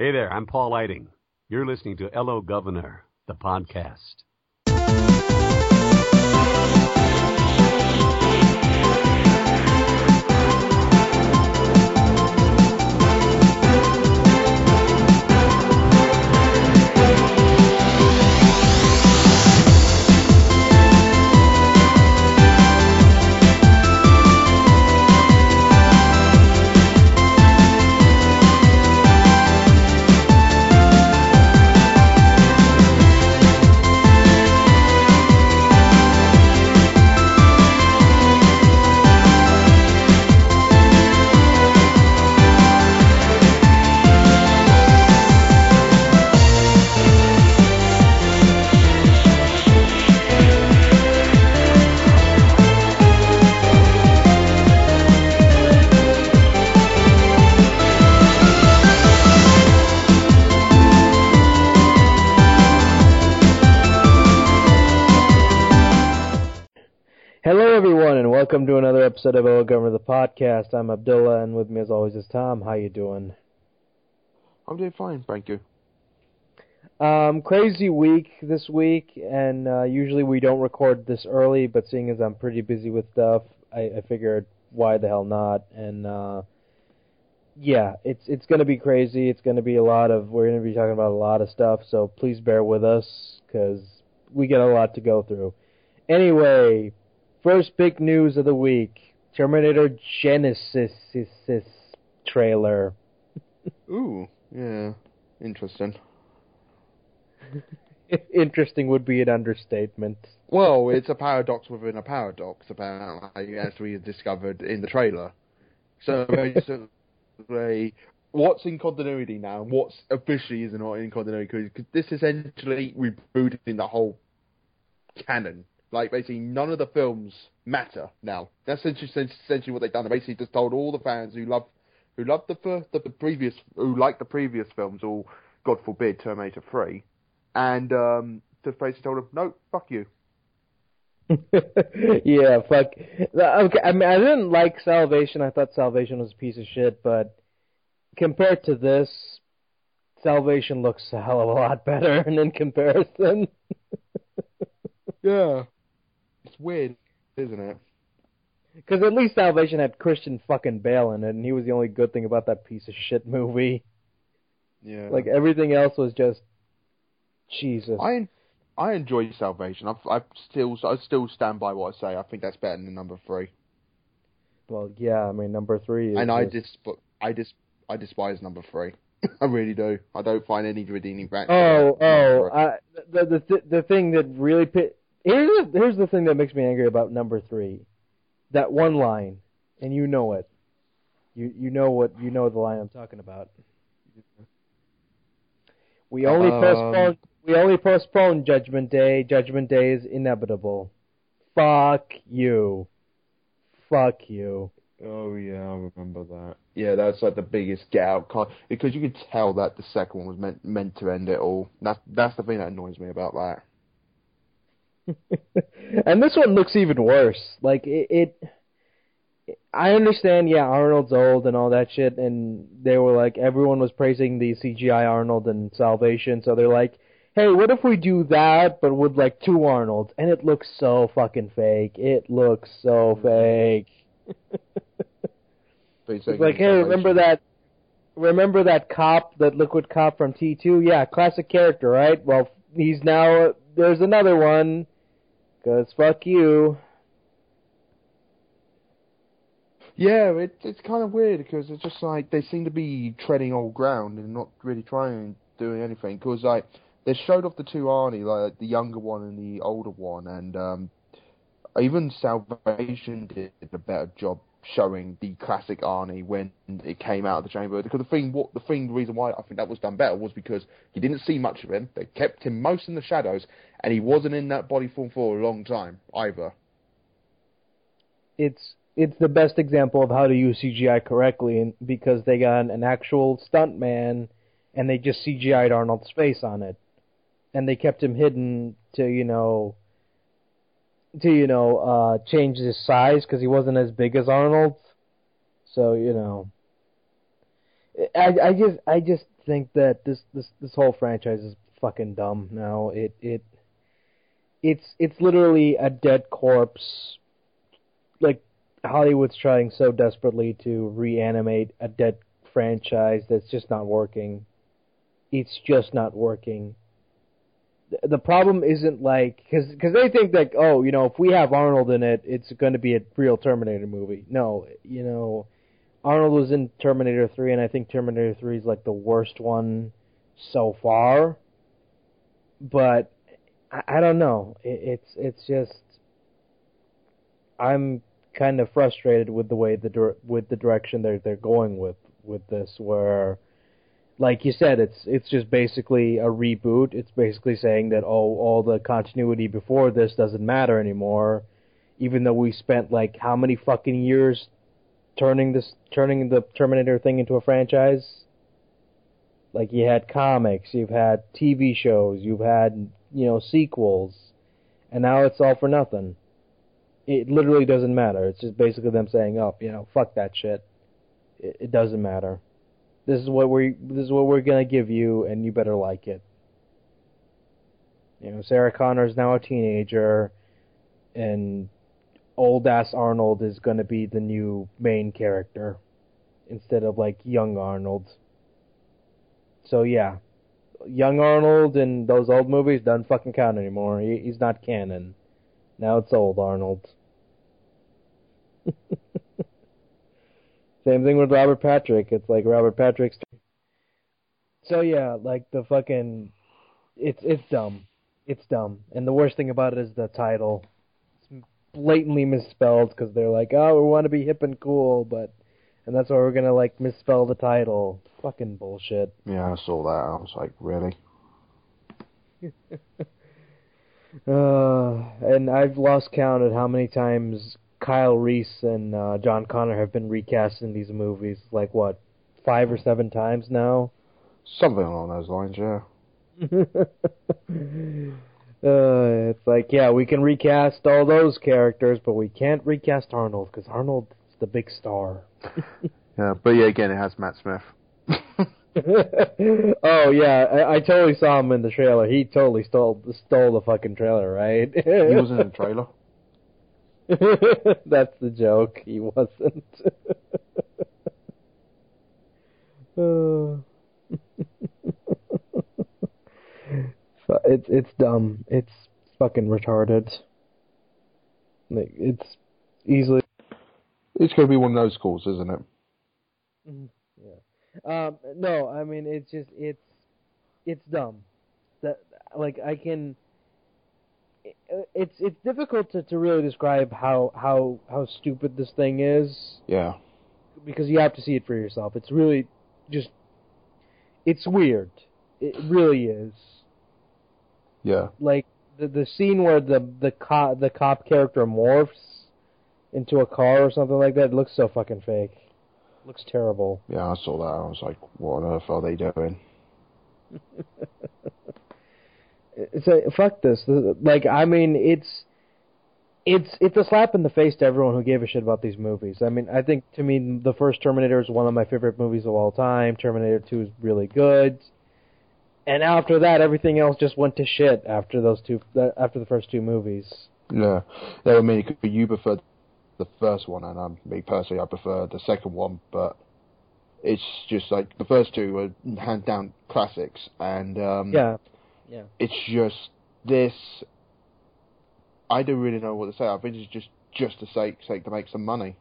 Hey there, I'm Paul Lighting. You're listening to Hello Governor, the podcast. Welcome to another episode of Hello Governor the podcast. I'm Abdullah, and with me, as always, is Tom. How you doing? I'm doing fine, thank you. Um, crazy week this week, and uh, usually we don't record this early, but seeing as I'm pretty busy with stuff, I, I figured why the hell not? And uh, yeah, it's it's gonna be crazy. It's gonna be a lot of we're gonna be talking about a lot of stuff. So please bear with us because we get a lot to go through. Anyway, first big news of the week: Terminator Genisys trailer. Ooh, yeah, interesting. Interesting would be an understatement. Well, it's a paradox within a paradox, apparently, as we discovered in the trailer. So basically, what's in continuity now, and what's officially is not in continuity, because this is essentially rebooting the whole canon. Like basically, none of the films matter now. That's essentially, essentially what they've done. They basically just told all the fans who love, who loved the, fir- the the previous, who liked the previous films, or God forbid, Terminator Three, and um, just basically told them, no, fuck you. yeah, fuck. Okay, I mean, I didn't like Salvation. I thought Salvation was a piece of shit, but compared to this, Salvation looks a hell of a lot better And in comparison. Yeah, it's weird, isn't it? Because at least Salvation had Christian fucking Bale in it, and he was the only good thing about that piece of shit movie. Yeah. Like everything else was just Jesus. I I enjoy Salvation. I I still I still stand by what I say. I think that's better than number three. Well, yeah, I mean number three. Is and I just- I dis I despise number three. I really do. I don't find any redeeming factor. Oh, oh, I, the the th- the thing that really pi- here's the, here's the thing that makes me angry about number three, that one line, and you know it. You you know what you know the line I'm talking about. We only Um, postpone we only postpone Judgment Day. Judgment Day is inevitable. Fuck you. Fuck you. Oh yeah, I remember that. Yeah, that's like the biggest get out card because you could tell that the second one was meant meant to end it all. That's that's the thing that annoys me about that. And this one looks even worse. Like it, it, I understand. Yeah, Arnold's old and all that shit, and they were like everyone was praising the CGI Arnold and Salvation, so they're like, "Hey, what if we do that, but with like two Arnolds?" And it looks so fucking fake. It looks so fake. It's like, hey, remember that? Remember that cop, that liquid cop from T2? Yeah, classic character, right? Well, he's now. There's another one. Cause fuck you. Yeah, it, it's kind of weird because it's just like they seem to be treading old ground and not really trying doing anything. Because like they showed off the two Arnie, like the younger one and the older one, and um, even Salvation did a better job showing the classic Arnie when it came out of the chamber. Because the thing, what the thing, the reason why I think that was done better was because you didn't see much of him. They kept him most in the shadows, and he wasn't in that body form for a long time either. It's it's the best example of how to use CGI correctly, because they got an actual stunt man, and they just CGI'd Arnold's face on it, and they kept him hidden to you know to you know uh change his size because he wasn't as big as Arnold. So you know, I I just I just think that this this this whole franchise is fucking dumb now. It it it's it's literally a dead corpse. Like Hollywood's trying so desperately to reanimate a dead franchise that's just not working. It's just not working. The- problem isn't like because because they think that oh you know if we have Arnold in it it's going to be a real Terminator movie. No, you know Arnold was in Terminator 3, and I think Terminator 3 is like the worst one so far. But I, I don't know. It, it's it's just I'm kind of frustrated with the way the dir- with the direction they're they're going with with this. Where, like you said, it's it's just basically a reboot. It's basically saying that oh all the continuity before this doesn't matter anymore. Even though we spent like how many fucking years turning this turning the Terminator thing into a franchise. Like you had comics, you've had TV shows, you've had you know sequels, and now it's all for nothing. It literally doesn't matter. It's just basically them saying, "Oh, you know, fuck that shit. It, it doesn't matter. This is what we this is what we're gonna give you, and you better like it." You know, Sarah Connor is now a teenager, and old ass Arnold is to be the new main character instead of like young Arnold. So yeah, young Arnold in those old movies doesn't fucking count anymore. He, he's not canon. Now it's old Arnold. Same thing with Robert Patrick. It's like Robert Patrick's. So yeah, like the fucking, it's it's dumb. It's dumb. And the worst thing about it is the title It's blatantly misspelled because they're like, oh, we want to be hip and cool, but and that's why we're gonna like misspell the title. Fucking bullshit. Yeah, I saw that. I was like, really? Uh, and I've lost count at how many times Kyle Reese and uh, John Connor have been recast in these movies. Like what, five or seven times now? Something along those lines, yeah. uh, it's like, yeah, we can recast all those characters, but we can't recast Arnold because Arnold's the big star. Yeah, but yeah, again, it has Matt Smith. oh yeah, I, I totally saw him in the trailer. He totally stole stole the fucking trailer, right? he wasn't in the trailer. That's the joke. He wasn't. Uh. So it's it's dumb. It's fucking retarded. Like it's easily. It's going to be one of those calls, isn't it? Um, no, I mean it's just it's it's dumb. That like I can. It's it's difficult to, to really describe how, how how stupid this thing is Yeah. because you have to see it for yourself. It's really just it's weird. It really is. Yeah. Like the the scene where the the cop the cop character morphs into a car or something like that it looks so fucking fake. looks terrible. Yeah, I saw that. I was like, what on earth are they doing? It's a fuck this. Like I mean, it's it's it's a slap in the face to everyone who gave a shit about these movies. I mean, I think to me the first Terminator is one of my favorite movies of all time. Terminator 2 is really good. And after that, everything else just went to shit after those two after the first two movies. Yeah. Yeah, I mean, you preferred the first one, and um, me personally, I prefer the second one, but it's just like the first two were hand down classics, and um, Yeah. Yeah. it's just this. I don't really know what to say. I think it's just just to sake sake to make some money,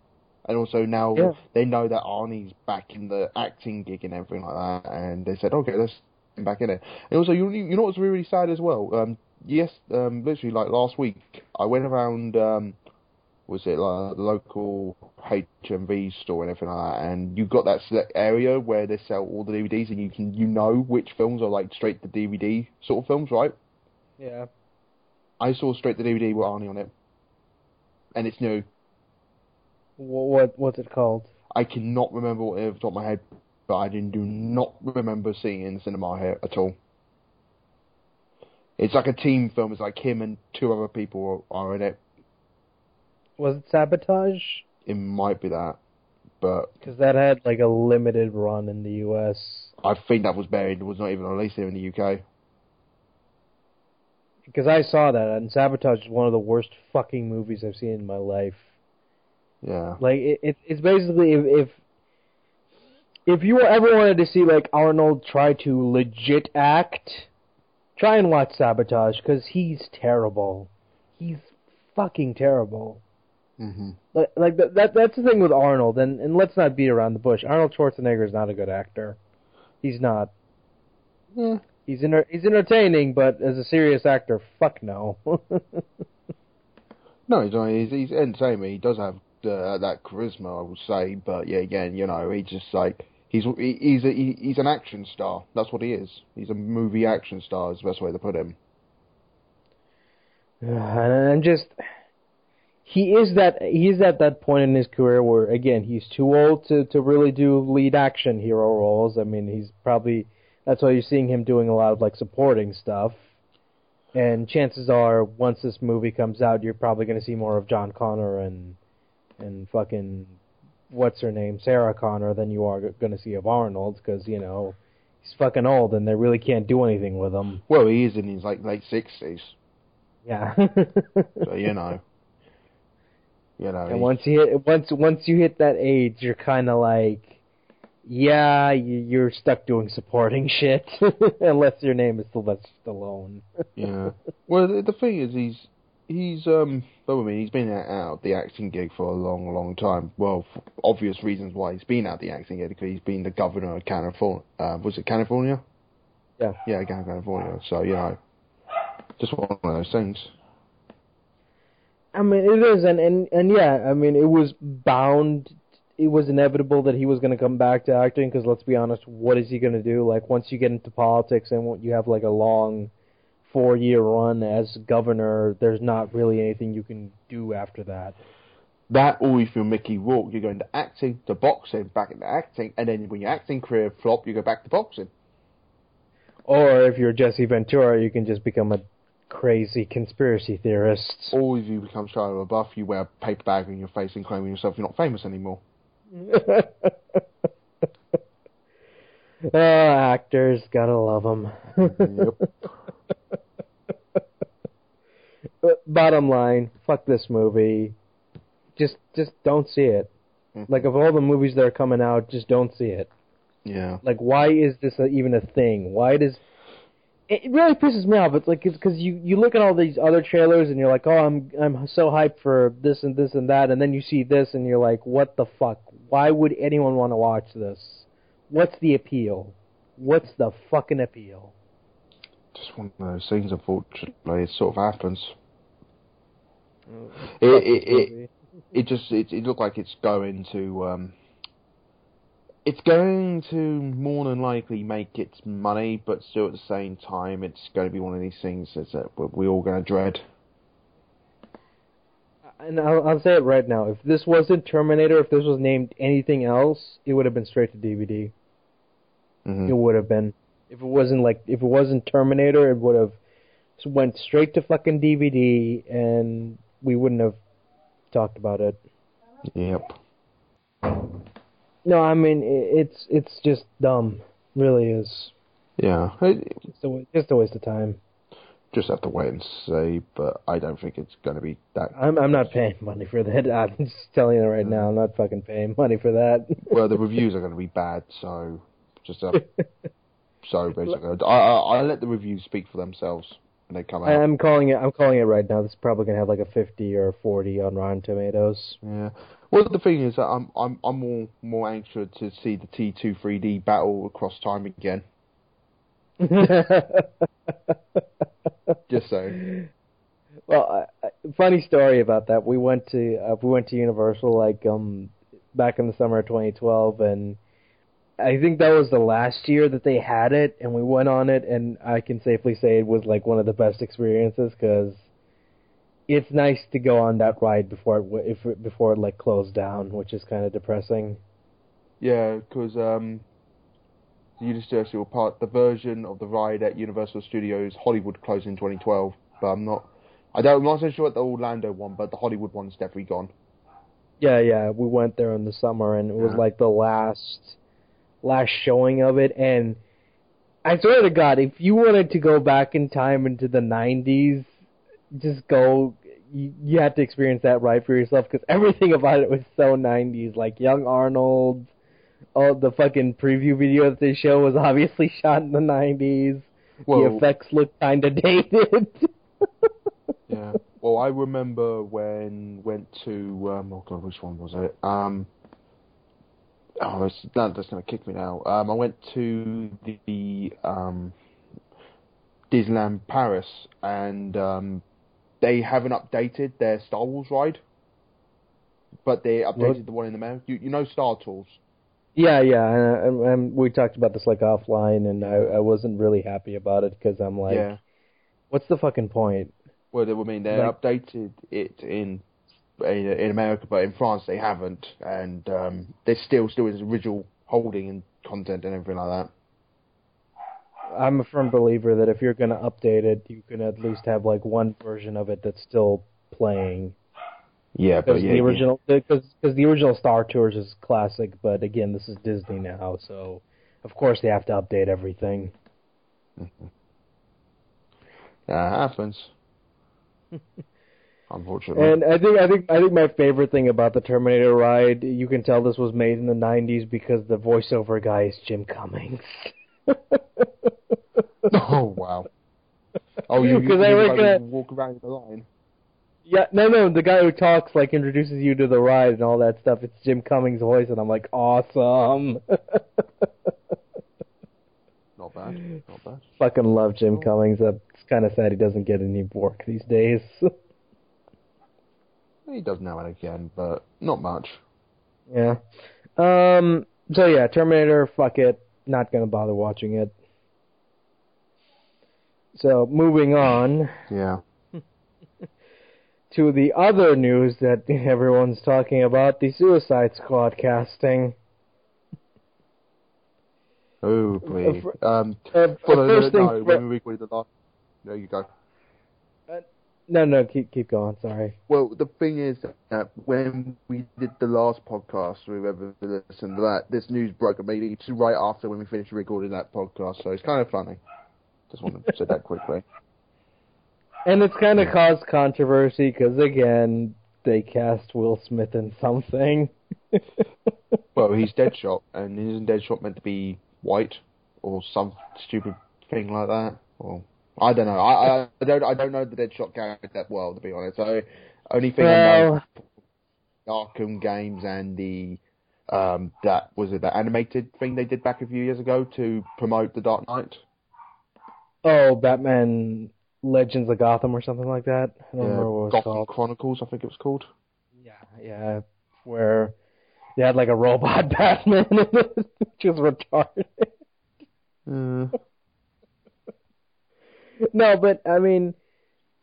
and also now Yeah. they know that Arnie's back in the acting gig and everything like that, and they said, okay, let's get back in it. And also, you you know what's really sad as well? Um, yes, um, literally like last week, I went around. Um, was it like the local HMV store and everything like that? And you've got that select area where they sell all the DVDs, and you can you know which films are like straight to DVD sort of films, right? Yeah. I saw straight to DVD with Arnie on it, and it's new. What, what what's it called? I cannot remember what it is off the top of my head, but I didn't, do not remember seeing it in the cinema here at all. It's like a team film. It's like him and two other people are, are in it. Was it Sabotage? It might be that. but Because that had like a limited run in the U.S. I think that was buried. It was not even released here in the UK. Because I saw that, and Sabotage is one of the worst fucking movies I've seen in my life. Yeah. Like it, it it's basically if, if if you ever wanted to see like Arnold try to legit act, try and watch Sabotage because he's terrible. He's fucking terrible. Hmm Like, like that, that that's the thing with Arnold, and and let's not beat around the bush. Arnold Schwarzenegger is not a good actor. He's not. Yeah. He's enter- he's entertaining, but as a serious actor, fuck no. No, he's not. He's, he's entertaining. He does have uh, that charisma, I would say. But yeah, again, you know, he's just like he's he, he's a, he, he's an action star. That's what he is. He's a movie action star. Is the best way to put him. and I'm just he is that he is at that point in his career where again he's too old to to really do lead action hero roles. I mean, he's probably that's why you're seeing him doing a lot of like supporting stuff. And chances are, once this movie comes out, you're probably going to see more of John Connor and and fucking what's her name, Sarah Connor, than you are going to see of Arnold because you know he's fucking old and they really can't do anything with him. Well, he is in his like late sixties. Yeah. So you know, you know. And he- once you hit once once you hit that age, you're kind of like, yeah, you- you're stuck doing supporting shit, unless your name is Sylvester Stallone. Yeah. Well, the, the thing is, he's he's um. Well, I mean, he's been out, out of the acting gig for a long, long time. Well, for obvious reasons why he's been out of the acting gig because he's been the governor of California. Uh, was it California? Yeah. Yeah, California. So you know, just one of those things. I mean, it is, and and and yeah, I mean, it was bound. It was inevitable that he was going to come back to acting because let's be honest, what is he going to do? Like once you get into politics and you have like a long four-year run as governor, there's not really anything you can do after that. That, or if you're Mickey Rourke, you're going to acting, to boxing, back into acting, and then when your acting career flop, you go back to boxing. Or if you're Jesse Ventura, you can just become a crazy conspiracy theorists. Or if you become Shia LaBeouf, you wear a paper bag on your face and claim yourself you're not famous anymore. oh, actors, gotta love them. Yep. Bottom line, fuck this movie. Just, just don't see it. Mhm. Like of all the movies that are coming out, just don't see it. Yeah. Like, why is this a, even a thing? Why does it really pisses me off? It's like because you you look at all these other trailers and you're like, oh, I'm I'm so hyped for this and this and that, and then you see this and you're like, what the fuck? Why would anyone want to watch this? What's the appeal? What's the fucking appeal? Just one of those things, unfortunately. It sort of happens. Fuck It, it, it, it just it, it looked like it's going to um it's going to more than likely make its money but still at the same time it's going to be one of these things that we're, we're all going to dread and I'll, I'll say it right now. If this wasn't Terminator, if this was named anything else, it would have been straight to DVD. Mhm. It would have been. If it wasn't like, if it wasn't Terminator, it would have went straight to fucking DVD, and we wouldn't have talked about it. yep No, I mean it's it's just dumb. Really is. yeah it, Just a, just a waste of time. just have to wait and see but I don't think it's going to be that I'm I'm not paying money for that. I'm just telling you right now. I'm not fucking paying money for that. well the reviews are going to be bad so just uh, so basically I, I I let the reviews speak for themselves when they come out I'm calling it. I'm calling it right now. This is probably gonna have like a 50 or 40 on Rotten Tomatoes. Yeah. Well, the thing is that I'm I'm I'm more more anxious to see the T2 3D battle across time again. Just so. well, I, I, funny story about that. We went to uh, we went to Universal like um back in the summer of 2012, and I think that was the last year that they had it, and we went on it, and I can safely say it was like one of the best experiences because it's nice to go on that ride before it if it, before it like closed down, which is kind of depressing. Yeah, because um, the Universal part the version of the ride at Universal Studios Hollywood closed in 2012, but I'm not. I don't. I'm not so sure at the Orlando one, but the Hollywood one's definitely gone. Yeah, yeah, we went there in the summer, and it was Yeah. like the last last showing of it. And I swear to God, if you wanted to go back in time into the '90s, just go. You, you had to experience that right for yourself because everything about it was so '90s. Like young Arnold, oh, the fucking preview video that they show was obviously shot in the '90s. the effects look kind of dated. yeah. Well, I remember when went to um, oh god, which one was it? Um, oh, it's, no, that's gonna kick me now. Um, I went to the, the um, Disneyland Paris, and um, they haven't updated their Star Wars ride, but they updated What? the one in America. You, you know Star Tours. Yeah, yeah, and, and we talked about this like offline, and I, I wasn't really happy about it because I'm like, yeah. what's the fucking point? Well, they, I mean, they Like- updated it in, in in America, but in France they haven't, and um, there's still still is original holding and content and everything like that. I'm a firm believer that if you're gonna update it, you can at least have like one version of it that's still playing. Yeah, Because the original, because the original Star Tours is classic, but again, this is Disney now, so of course they have to update everything. that happens. Unfortunately. And I think I think I think my favorite thing about the Terminator ride, you can tell this was made in the '90s because the voiceover guy is Jim Cummings. oh wow. Oh, you, Because I reckon walk around the line. Yeah, no, no, the guy who talks like introduces you to the ride and all that stuff. It's Jim Cummings' voice, and I'm like, awesome. Not bad. Not bad. Fucking love Jim Cummings. Uh, It's kind of sad he doesn't get any work these days. He does now and again, but not much. yeah. Um. So yeah, Terminator. Fuck it. Not gonna bother watching it. So moving on Yeah. to the other news that everyone's talking about: the Suicide Squad casting. Oh, please. Um, Uh, for the, first thing, no, we recorded the last. There you go. No, no, keep keep going. Sorry. Well, the thing is that when we did the last podcast, whoever listened to that, this news broke immediately right after when we finished recording that podcast, so it's kind of funny. Just wanted to say that quickly. And it's kind of caused controversy because again, they cast Will Smith in something. Well, he's Deadshot, and isn't Deadshot meant to be white or some stupid thing like that? Or I don't know. I I, don't I don't know the Deadshot character that well, to be honest. So only thing I know well, Arkham games and the um that was it the animated thing they did back a few years ago to promote the Dark Knight. oh, Batman Legends of Gotham or something like that. I don't remember what it was Gotham called. Chronicles, I think it was called. Yeah, yeah, where they had like a robot Batman in it, which was retarded. Uh, no, but I mean,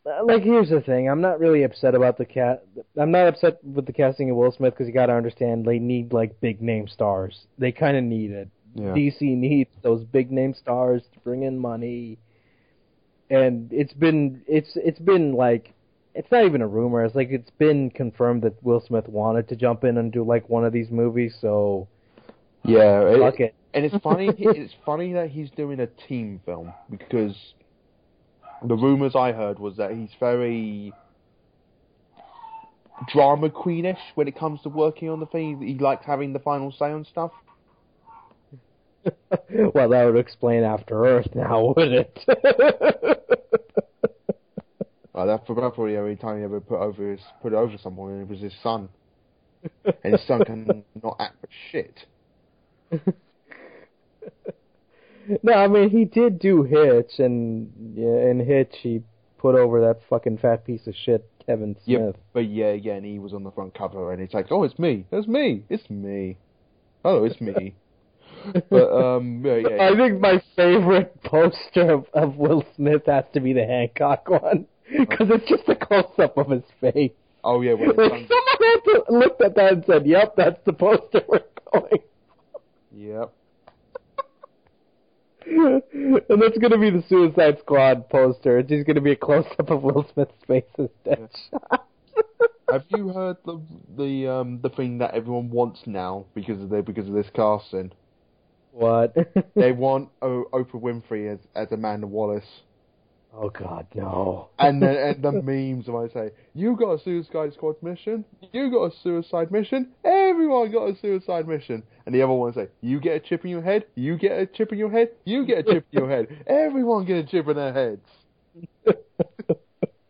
uh, like here's the thing. I'm not really upset about the cat. I'm not upset with the casting of Will Smith because you got to understand they need like big name stars. They kind of need it. yeah. DC needs those big name stars to bring in money. And it's been it's it's been like it's not even a rumor. It's like it's been confirmed that Will Smith wanted to jump in and do like one of these movies. So Yeah, it- fuck it. And it's funny. it's funny that he's doing a team film because the rumors I heard was that he's very drama queenish when it comes to working on the thing. He likes having the final say on stuff. well, that would explain After Earth now, would it? Uh, that for probably the only time he ever put over his put over someone, and it was his son. And his son can not act for shit. no, I mean he did do Hitch, and yeah, in Hitch he put over that fucking fat piece of shit Kevin Smith. Yep. But yeah, again, he was on the front cover, and it's like, oh, it's me, it's me, it's me. Oh, it's me. but um, yeah, yeah, I think my favorite poster of, of Will Smith has to be the Hancock one because it's just a close up of his face. oh yeah, his Like, someone had to looked at that and said, "Yep, that's the poster we're going." yep. And that's gonna be the Suicide Squad poster. It's just gonna be a close up of Will Smith's face as Deadshot. Have you heard the the um the thing that everyone wants now because of the because of this casting? what? They want o- Oprah Winfrey as as Amanda Waller, oh God, no. and then and the memes when I say you got a Suicide Squad mission, you got a suicide mission, everyone got a suicide mission, and the other one say you get a chip in your head, you get a chip in your head, you get a chip in your head, everyone get a chip in their heads.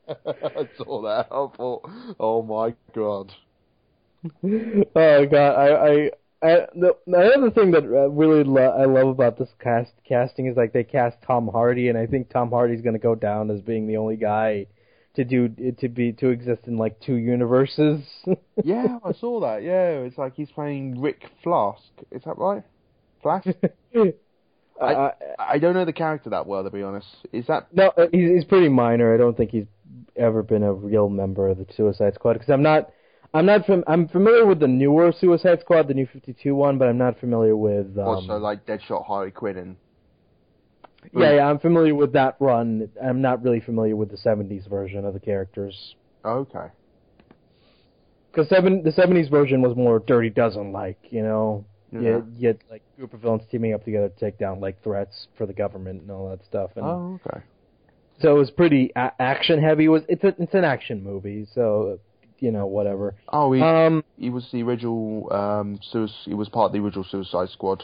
I saw that. I thought, oh my god. oh god, I, I, I the, the other thing that uh, really lo- I love about this cast casting is like they cast Tom Hardy, and I think Tom Hardy's going to go down as being the only guy to do to be to exist in like two universes. Yeah, I saw that. Yeah, it's like he's playing Rick Flask. Is that right? Flask? I, I don't know the character that well, to be honest. Is that? no, uh, he's, he's pretty minor. I don't think he's ever been a real member of the Suicide Squad because I'm not. I'm not fam- I'm familiar with the newer Suicide Squad, the new 52 one, but I'm not familiar with. Um, also, like Deadshot, Harley Quinn, and Yeah, yeah, I'm familiar with that run. I'm not really familiar with the '70s version of the characters okay. because seven the '70s version was more Dirty Dozen like, you know. Yeah. You, you had like group of villains teaming up together to take down like threats for the government and all that stuff. And Oh, okay. so it was pretty a- action heavy. It was it's a, it's an action movie, so you know whatever. Oh, he Um, he was the original. Um, sui- he was part of the original Suicide Squad.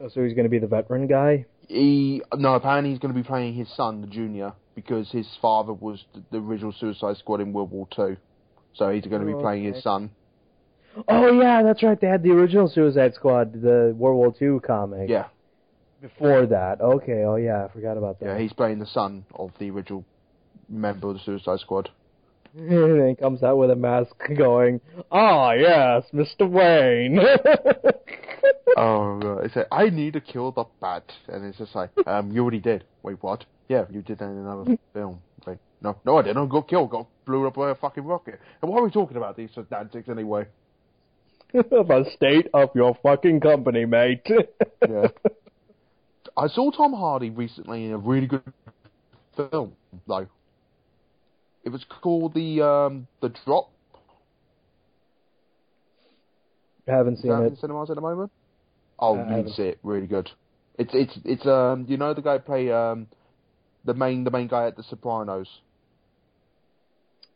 oh, so he's going to be the veteran guy. He no, apparently he's going to be playing his son, the junior, because his father was the, the original Suicide Squad in World War Two. So he's going to be Oh, playing okay. his son. Oh yeah, that's right. They had the original Suicide Squad, the World War II comic. Yeah, Before that, okay. Oh yeah, I forgot about that. yeah, he's playing the son of the original member of the Suicide Squad. and he comes out with a mask going, Ah, yes, Mr. Wayne. Oh. It said, I need to kill the bat. And it's just like, um, you already did. Wait, what? Yeah, you did that in another film. Like, no, no, I didn't. Go kill, go blew up by a fucking rocket. And why are we talking about these antics anyway? the state of your fucking company, mate. Yeah. I saw Tom Hardy recently in a really good film, though. It was called the um the Drop. I haven't seen it. in cinemas at the moment? Oh, I you need to see it. Really good. It's it's it's um you know the guy who play um the main the main guy at The Sopranos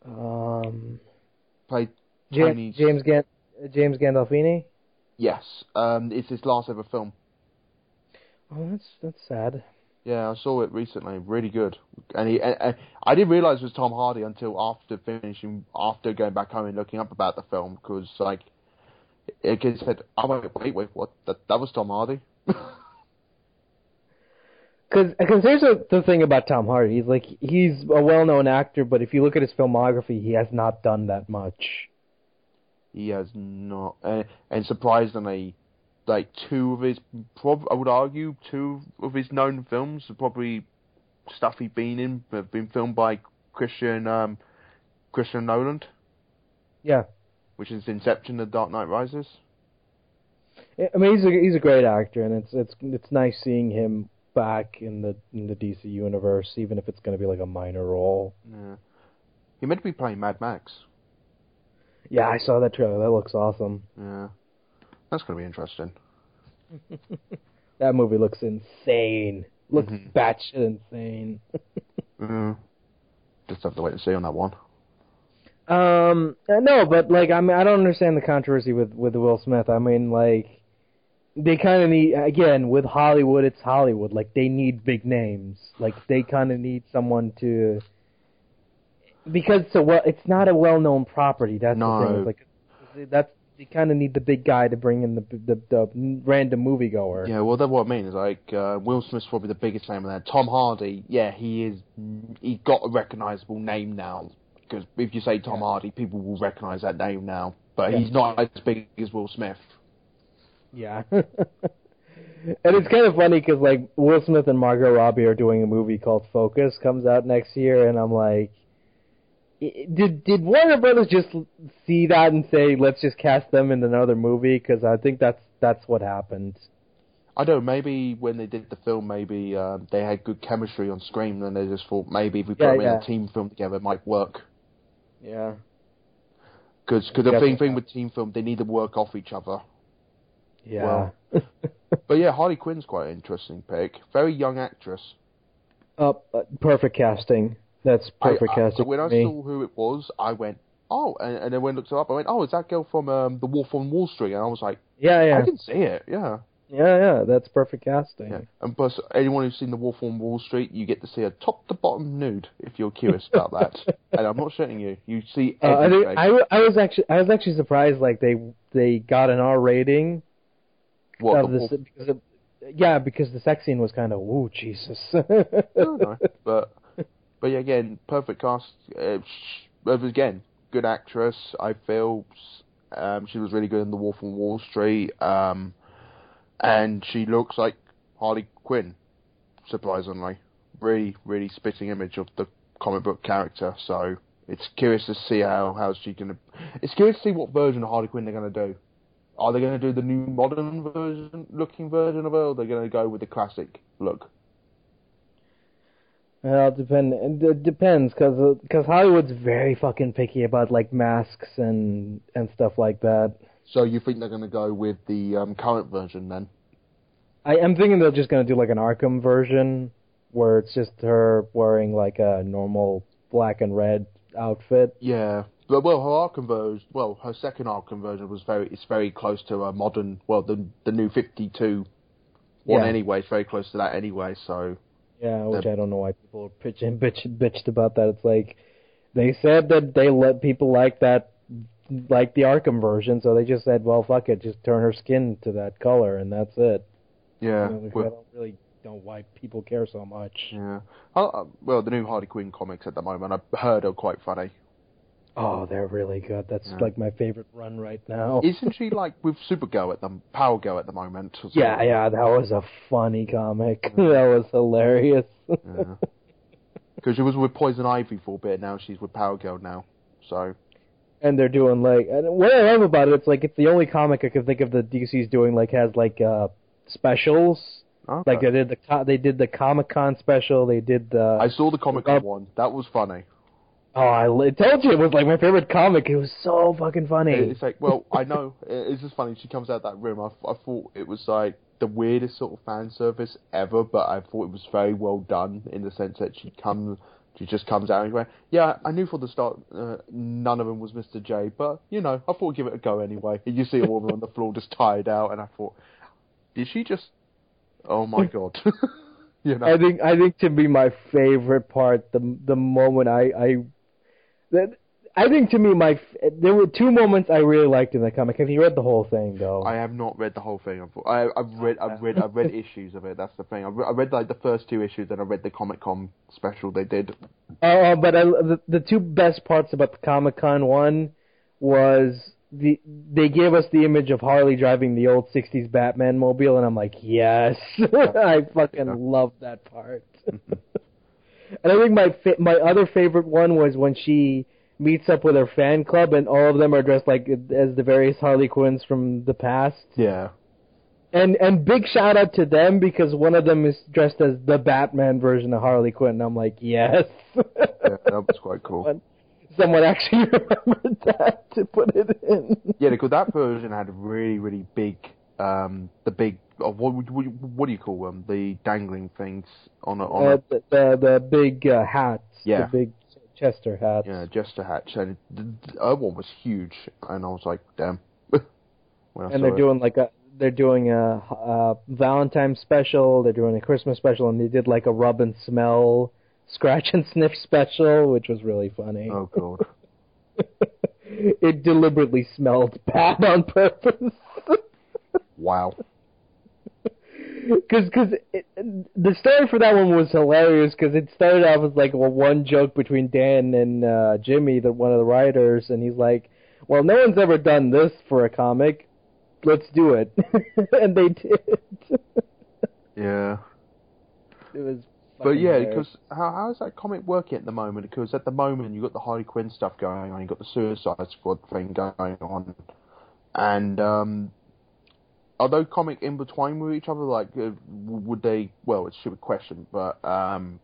Um, played James James, Gan- James Gandolfini. yes um it's his last ever film. Oh, that's that's sad. Yeah, I saw it recently. Really good. And he, and, and I didn't realize it was Tom Hardy until after finishing, after going back home and looking up about the film, because like, it it said, "Oh wait, wait, wait, what? That that was Tom Hardy." Because here's the, the thing about Tom Hardy. He's like he's a well-known actor, but if you look at his filmography, he has not done that much. he has not, and, and surprisingly, like two of his, prob- I would argue, two of his known films are probably stuff he's been in, have been filmed by Christian um, Christian Nolan, Yeah, which is Inception, The Dark Knight Rises. I mean he's a he's a great actor, and it's it's it's nice seeing him back in the in the DC universe, even if it's going to be like a minor role. Yeah. He meant to be playing Mad Max. Yeah, I saw that trailer. That looks awesome. Yeah. That's going to be interesting. That movie looks insane. Looks Mhm. batshit insane. Yeah. Just have to wait and see on that one. Um, no, but like I mean, I don't understand the controversy with with Will Smith. I mean, like they kind of need again with Hollywood. It's Hollywood. Like they need big names. Like they kind of need someone to because it's a well, it's not a well known property. That's the thing. It's like that's they kind of need the big guy to bring in the the, the random moviegoer. Yeah, well, that's what I mean. Is like uh, Will Smith's probably the biggest name of that. Tom Hardy, yeah, he is. He got a recognizable name now. Because if you say Tom Yeah. Hardy, people will recognize that name now. But Yeah. he's not as big as Will Smith. Yeah. and it's kind of funny because like Will Smith and Margot Robbie are doing a movie called Focus comes out next year, and I'm like, did did Warner Brothers just see that and say let's just cast them in another movie? Because I think that's that's what happened. I don't know. Maybe when they did the film, maybe uh, they had good chemistry on screen, and they just thought maybe if we put Yeah, them in a team film together, it might work. Yeah. Because the thing thing with team film, they need to work off each other. Yeah. But yeah, Harley Quinn's quite an interesting pick. Very young actress. uh, uh, perfect casting. That's perfect I, I, casting. when I saw who it was, I went, oh, and, and then when I looked it up, I went, oh, it's that girl from um, The Wolf on Wall Street, and I was like, yeah, yeah, I can see it, yeah. yeah, yeah. That's perfect casting. yeah. And plus, anyone who's seen The Wolf on Wall Street, you get to see a top to bottom nude if you're curious about that. and I'm not shitting you. You see Uh, I, I, I was actually I was actually surprised like they they got an R rating what, of the this Wolf- because of, yeah because the sex scene was kind of ooh Jesus. no, no. But but yeah, again, perfect cast. Uh, again, good actress. I feel um, she was really good in The Wolf on Wall Street, um, and she looks like Harley Quinn. Surprisingly, really, really spitting image of the comic book character. So it's curious to see how how she gonna. It's curious to see what version of Harley Quinn they're gonna do. Are they to do the new modern version, looking version of her, or are they going to go with the classic look? Well, it depend. It depends because because Hollywood's very fucking picky about like masks and and stuff like that. So you think they're going to go with the um, current version then? I am thinking they're just gonna do like an Arkham version where it's just her wearing like a normal black and red outfit. Yeah. But, well, her Arkham version, well, her second Arkham version was very, it's very close to a modern, well, the the new 52 one Yeah. anyway. It's very close to that anyway. So Yeah, which I don't know why people are pitching bitch bitched about that. It's like they said that they let people like that like the Arkham version, so they just said, Well fuck it, just turn her skin to that color and that's it. yeah, You know, well, I don't really know why people care so much. yeah. Uh, uh, well, the new Harley Quinn comics at the moment, I've heard are quite funny. Oh, they're really good. That's Yeah. like my favorite run right now. Isn't she like with Supergirl at the Power Girl at the moment? yeah, yeah, that was a funny comic. that was hilarious. Because she was with Poison Ivy for a bit. Now she's with Power Girl now. So and they're doing like and what I love about it, it's like it's the only comic I can think of that DC's doing like has like uh specials. okay. Like they did the they did the Comic Con special. They did the I saw the Comic Con one. That was funny. Oh I li- told you it was like my favorite comic. It was so fucking funny. It's like, well, I know it's just funny. She comes out that room. I, I thought it was like the weirdest sort of fan service ever, but I thought it was very well done in the sense that she comes, she just comes out and goes, "Yeah, I knew from the start uh, none of them was Mr. J, but you know, I thought I'd give it a go anyway." And you see a woman on the floor just tired out, and I thought, did she just? Oh my god! you know, I think I think to be my favorite part the the moment I I that I think to me my there were two moments I really liked in the comic. Have you read the whole thing though? I have not read the whole thing. I've- I, I've read, I've read, I've read issues of it. That's the thing. I read, I read like the first two issues, and I read the Comic Con special they did. Oh, oh, but I, the the two best parts about the Comic Con one was the they gave us the image of Harley driving the old '60s Batman mobile, and I'm like, yes, I fucking Yeah. love that part. and I think my fa- my other favorite one was when she meets up with her fan club, and all of them are dressed like as the various Harley Quinns from the past. Yeah. And and big shout out to them because one of them is dressed as the Batman version of Harley Quinn. And I'm like, yes. Yeah, that was quite cool. Someone- Someone actually remembered that to put it in. Yeah, because that version had really, really big, um, the big, oh, what, what, what do you call them? The dangling things on a, on Uh, a, the, the the big uh, hats, Yeah. the big jester hats. yeah, just a hatch. And the, one was huge, and I was like, damn. when I and they're it. doing like a they're doing a, a Valentine's special. They're doing a Christmas special, and they did like a rub and smell, scratch and sniff special, which was really funny. Oh god. it deliberately smelled bad on purpose. Wow. Because cause it- the story for that one was hilarious because it started off as like well, one joke between Dan and uh, Jimmy, the one of the writers, and he's like, "Well, no one's ever done this for a comic. Let's do it," and they did. Yeah. it was. But yeah, hilarious. because how how is that comic working at the moment? Because at the moment you've got the Harley Quinn stuff going on, you've got the Suicide Squad thing going on, and um, are those comic in between with each other? Like, uh, would they? Well, it's a stupid question, but um,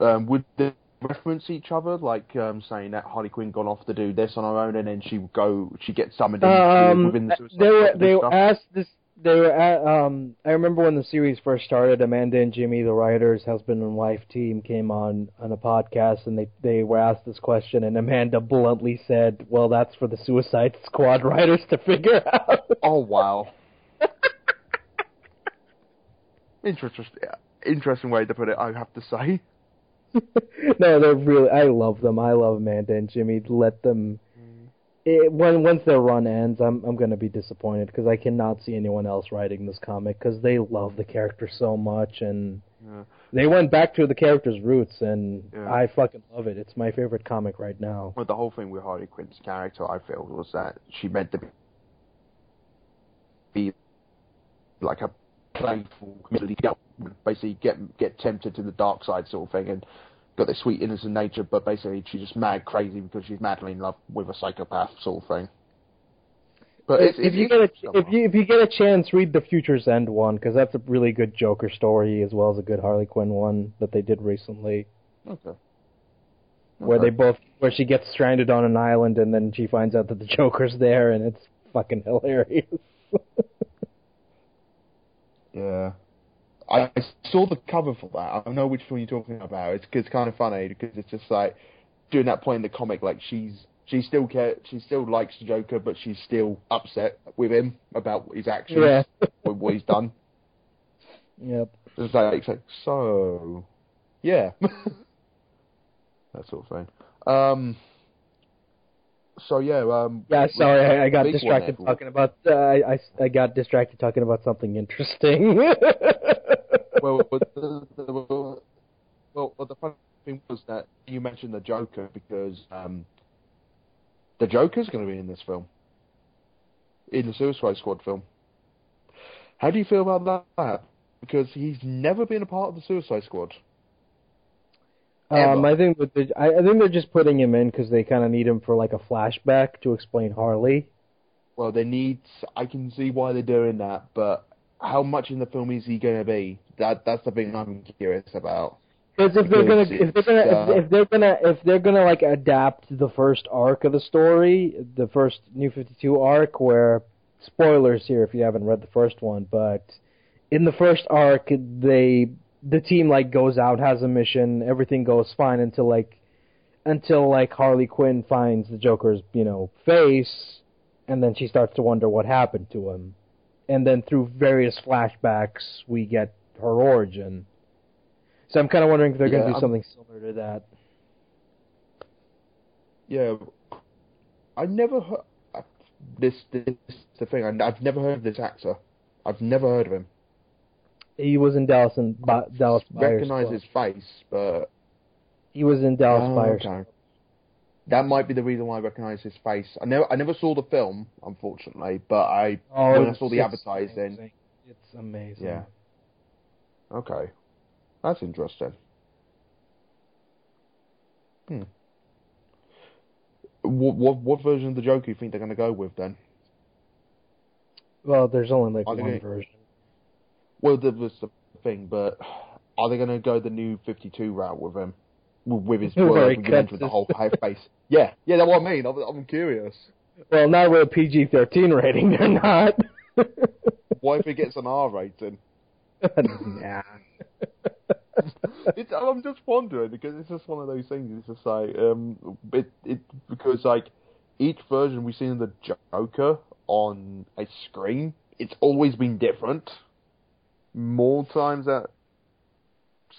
um, would they reference each other, like um, saying that Harley Quinn gone off to do this on her own, and then she would go, she gets summoned in Um, within the Suicide they were they stuff. asked this. They were at, um. I remember when the series first started. Amanda and Jimmy, the writers, husband and wife team, came on on a podcast, and they they were asked this question, and Amanda bluntly said, "Well, that's for the Suicide Squad writers to figure out." Oh wow. interesting, interesting way to put it. I have to say. no, they're really. I love them. I love Amanda and Jimmy. Let them. Mm. It, when once their run ends, I'm I'm gonna be disappointed because I cannot see anyone else writing this comic because they love the character so much and Yeah. they went back to the character's roots and Yeah. I fucking love it. It's my favorite comic right now. Well, the whole thing with Harley Quinn's character, I feel, was that she meant to be like a playful, community basically get get tempted to the dark side sort of thing, and got this sweet innocent nature, but basically she's just mad crazy because she's madly in love with a psychopath sort of thing. But if, it's, if it's, you get a it's if you if you get a chance, read the Future's End one because that's a really good Joker story as well as a good Harley Quinn one that they did recently. okay. where Okay. they both where she gets stranded on an island and then she finds out that the Joker's there and it's fucking hilarious. Yeah. I I saw the cover for that. I know which film you're talking about. It's, it's kind of funny because it's just like doing that point in the comic, like she's she still care, she still likes the Joker, but she's still upset with him about his actions, Yeah. with what he's done. yep. It's like, it's like so, yeah, that sort of thing. Um. So yeah, um. Yeah, sorry, I, I got distracted talking about. Uh, I, I I got distracted talking about something interesting. well, but the, the, well, well, the funny thing was that you mentioned the Joker because um, the Joker's going to be in this film, in the Suicide Squad film. How do you feel about that? Because he's never been a part of the Suicide Squad. Um, I think that they, I, I think they're just putting him in because they kind of need him for like a flashback to explain Harley. Well, they need. I can see why they're doing that, but how much in the film is he going to be? That that's the thing I'm curious about. Because if they're gonna, if they're gonna, uh, if, if they're gonna, if they're gonna like adapt the first arc of the story, the first New Fifty Two arc, where spoilers here if you haven't read the first one, but in the first arc, they the team like goes out, has a mission, everything goes fine until like until like Harley Quinn finds the Joker's you know face, and then she starts to wonder what happened to him, and then through various flashbacks we get her origin. So I'm kind of wondering if they're going to do I'm- something similar to that. Yeah, I never heard this. This is the thing. I, I've never heard of this actor. I've never heard of him. He was in Dallas and Ba- Dallas Recognize his face, but He was in Dallas Oh, Buyers. okay. that might be the reason why I recognize his face. I never, I never saw the film, unfortunately, but I Oh, when I saw the advertising. amazing. It's amazing. Yeah. Okay, that's interesting. Hmm. What what what version of the Joker do you think they're going to go with then? Well, there's only like one gonna- version. Well, that was the thing, but are they going to go the new 52 route with him? With with his word, with, the whole face? Yeah, yeah, that's what I mean. I'm, I'm curious. Well, not with a PG-13 rating. They're not. What if it gets an R rating? nah. It's, I'm just wondering because it's just one of those things. It's just like um, it, it because like each version we've seen of the Joker on a screen, it's always been different. More times that.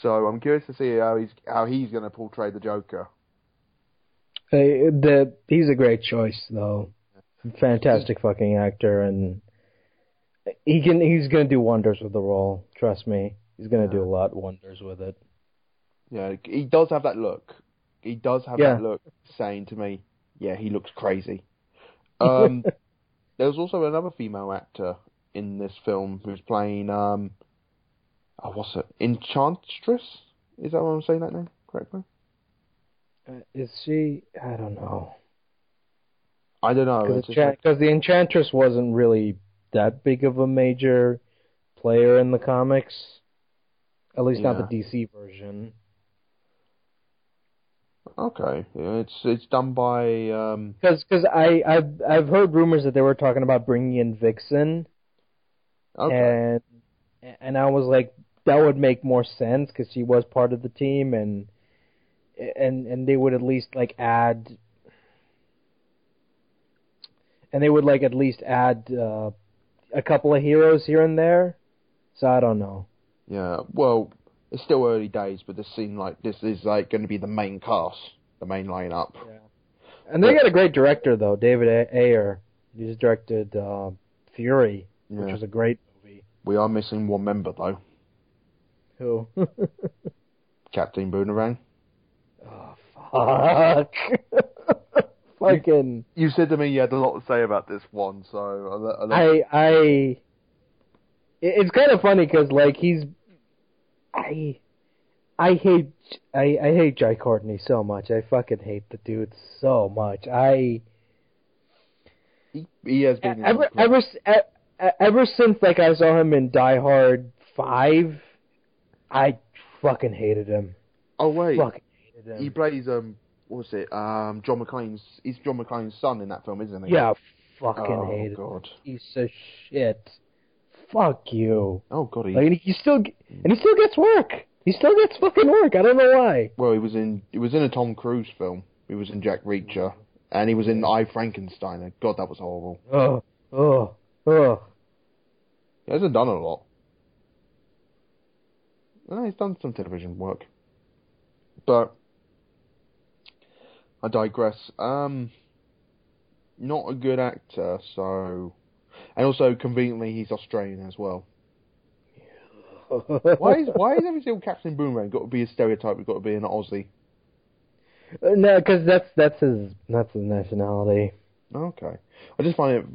So I'm curious to see how he's how he's going to portray the Joker. The he's a great choice though. Fantastic fucking actor, and he can he's gonna do wonders with the role. Trust me, he's gonna do a lot of wonders with it. Yeah, he does have that look. He does have Yeah. that look, saying to me, "Yeah, he looks crazy." Um, there's also another female actor in this film who's playing um, oh, what's it? Enchantress? Is that what I'm saying that name correctly? Uh, is she? I don't know. I don't know. Because like- the Enchantress wasn't really that big of a major player in the comics. At least not the DC version. Okay, yeah, it's it's done by um. Because cause I I've I've heard rumors that they were talking about bringing in Vixen, Okay. and and I was like that would make more sense because she was part of the team and and and they would at least like add and they would like at least add uh, a couple of heroes here and there. So I don't know. Yeah, well, it's still early days, but this seems like this is like going to be the main cast, the main lineup. And they got a great director though, David A- Ayer. He's directed uh, Fury, which Yeah. was a great movie. We are missing one member though, Who? Captain Boomerang. Oh fuck. Fucking. You said to me you had a lot to say about this one, so I'll I'll I I. It's kind of funny because like he's, I, I hate I I hate Jai Courtney so much. I fucking hate the dude so much. I he, he has been ever ever ever since like I saw him in Die Hard Five, I fucking hated him. Oh wait, Fucking hated him. he plays um, what was it? Um, John McClane's. He's John McClane's son in that film, isn't he? yeah, fucking Oh hated him. god. Piece of shit. Fuck you. Oh god. He, Like, and he still and he still gets work. He still gets fucking work. I don't know why. well, he was in. He was in a Tom Cruise film. He was in Jack Reacher, and he was in I Frankenstein. God, that was horrible. Oh, oh, oh. He hasn't done a lot. No, he's done some television work. But I digress. Um not a good actor, so and also conveniently he's Australian as well. Why is why is every single Captain Boomerang got to be a stereotype? We've got to be an Aussie. no, because that's that's his that's his nationality. Okay, I just find it.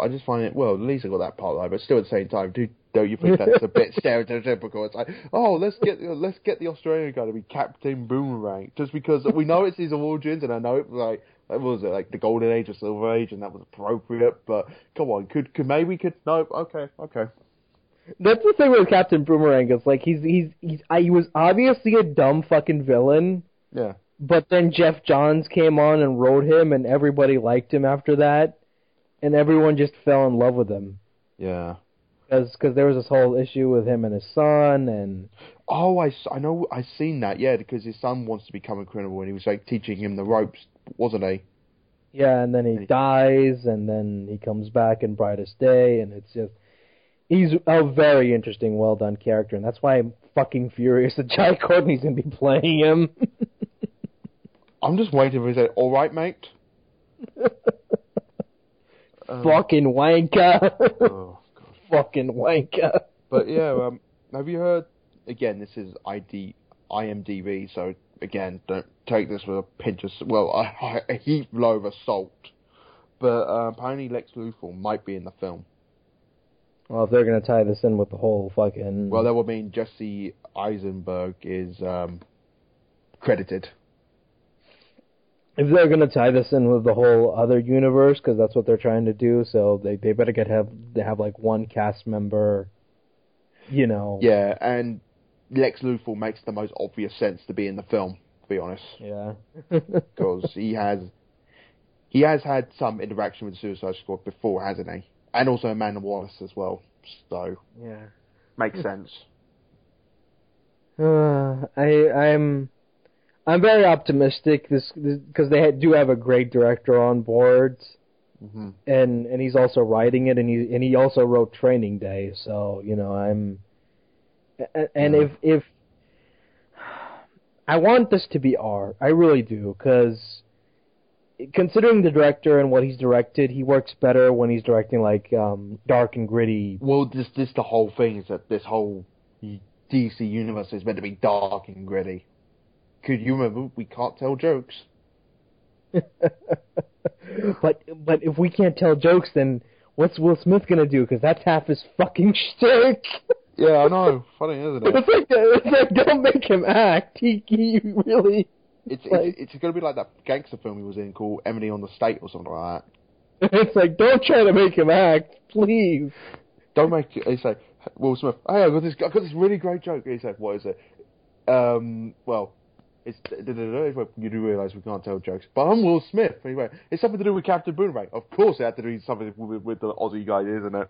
I just find it. Well, at least I got that part right, but still at the same time, do don't you think that's a bit stereotypical? It's like, oh, let's get let's get the Australian guy to be Captain Boomerang, just because we know it's his origins, and I know it was like what was it like the golden age or silver age, and that was appropriate. But come on, could could maybe could no? Okay, okay. That's the thing with Captain Boomerang. Is like he's he's he's I, he was obviously a dumb fucking villain, Yeah, but then Geoff Johns came on and wrote him, and everybody liked him after that, and everyone just fell in love with him. yeah. Because there was this whole issue with him and his son, and Oh, I, s- I know I seen that. Yeah, because his son wants to become a criminal, and he was like teaching him the ropes, wasn't he? Yeah, and then he dies, and then he comes back in Brightest Day, and it's just he's a very interesting, well done character, and that's why I'm fucking furious that Jai Courtney's gonna be playing him. I'm just waiting for his. All right, mate. Um, fucking wanker, oh, God. fucking wanker. But yeah, um, have you heard? Again, this is ID IMDb, so again, don't take this with a pinch of well, a, a heap load of salt. But uh, apparently, Lex Luthor might be in the film. Well, if they're gonna tie this in with the whole fucking Well, that would mean Jesse Eisenberg is um, credited. If they're gonna tie this in with the whole other universe, because that's what they're trying to do, so they they better get have they have like one cast member, you know. Yeah, and Lex Luthor makes the most obvious sense to be in the film. To be honest. Yeah. because he has he has had some interaction with the Suicide Squad before, hasn't he? And also Amanda Waller as well. So yeah. makes sense. Uh, I I'm I'm very optimistic this because they do have a great director on board, hmm and and he's also writing it, and he and he also wrote Training Day, so you know I'm, and, and Yeah. if if I want this to be R, I really do, because considering the director and what he's directed, he works better when he's directing like um dark and gritty. Well, this this the whole thing is that this whole DC universe is meant to be dark and gritty. Could you remember? We can't tell jokes. but but if we can't tell jokes, then what's Will Smith gonna do? Because that's half his fucking shtick. Yeah, I know. Funny, isn't it? it's like it's like don't make him act. He he really. It's like- it's, it's going to be like that gangster film he was in called Enemy of the State or something like that. It's like don't try to make him act, please. Don't make it. He say Will Smith. Hey, I got this. I got this really great joke. He's like, "What is it?" Um, well, It's you do realise we can't tell jokes, but I'm Will Smith. Anyway, it's something to do with Captain Boomerang. Of course, it had to do something with, with the Aussie guy, isn't it?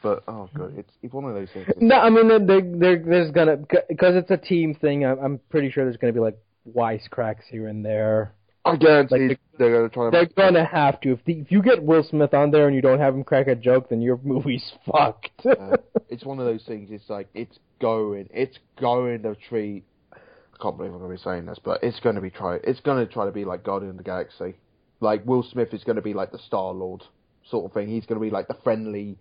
But oh god, it's it's one of those things. No, I mean there, there there's gonna because it's a team thing. I'm, I'm pretty sure there's gonna be like wisecracks here and there. I guarantee like they're, they're, gonna try. They're gonna have to. If the, if you get Will Smith on there and you don't have him crack a joke, then your movie's fucked. uh, it's one of those things. It's like it's going. It's going to treat. I can't believe I'm gonna be saying this, but it's gonna be try. It's gonna try to be like Guardian of the Galaxy. Like Will Smith is gonna be like the Star Lord sort of thing. He's gonna be like the friendly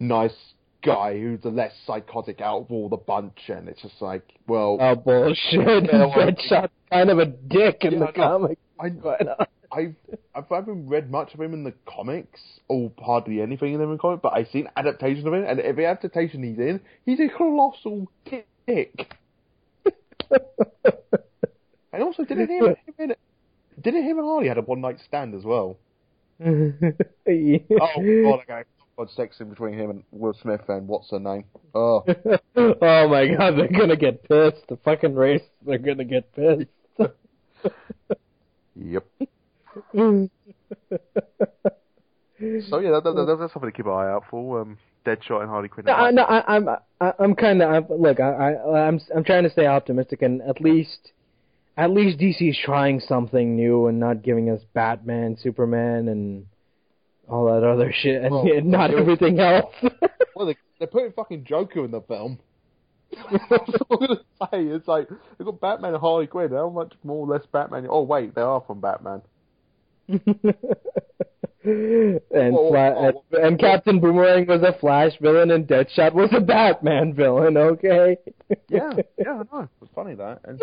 nice guy who's the less psychotic out of all the bunch, and it's just like, well, oh bullshit! Deadshot's kind of a dick in yeah, the comics. I, I've I've haven't read much of him in the comics, or hardly anything in them in comics, but I've seen adaptations of him, and every adaptation he's in, he's a colossal dick. and also, didn't him, him didn't him and Harley had a one night stand as well? yeah. Oh god, okay on sex in between him and Will Smith and what's her name? Oh. oh my god, they're gonna get pissed. The fucking race, they're gonna get pissed. yep. so yeah, that, that, that's something to keep an eye out for. Um, Deadshot and Harley Quinn. No, I, no I, I'm I, I'm kind of look. I, I I'm I'm trying to stay optimistic and at least at least DC is trying something new and not giving us Batman, Superman, and all that other shit, and well, not everything else. well, they, they're putting fucking Joker in the film. That's all I'm gonna say. It's like they've got Batman and Harley Quinn. How much more or less Batman? Oh wait, they are from Batman. and, whoa, Fla- whoa, whoa, and Captain Boomerang was a Flash villain, and Deadshot was a Batman villain. Okay. yeah, yeah, I know. It's funny that. And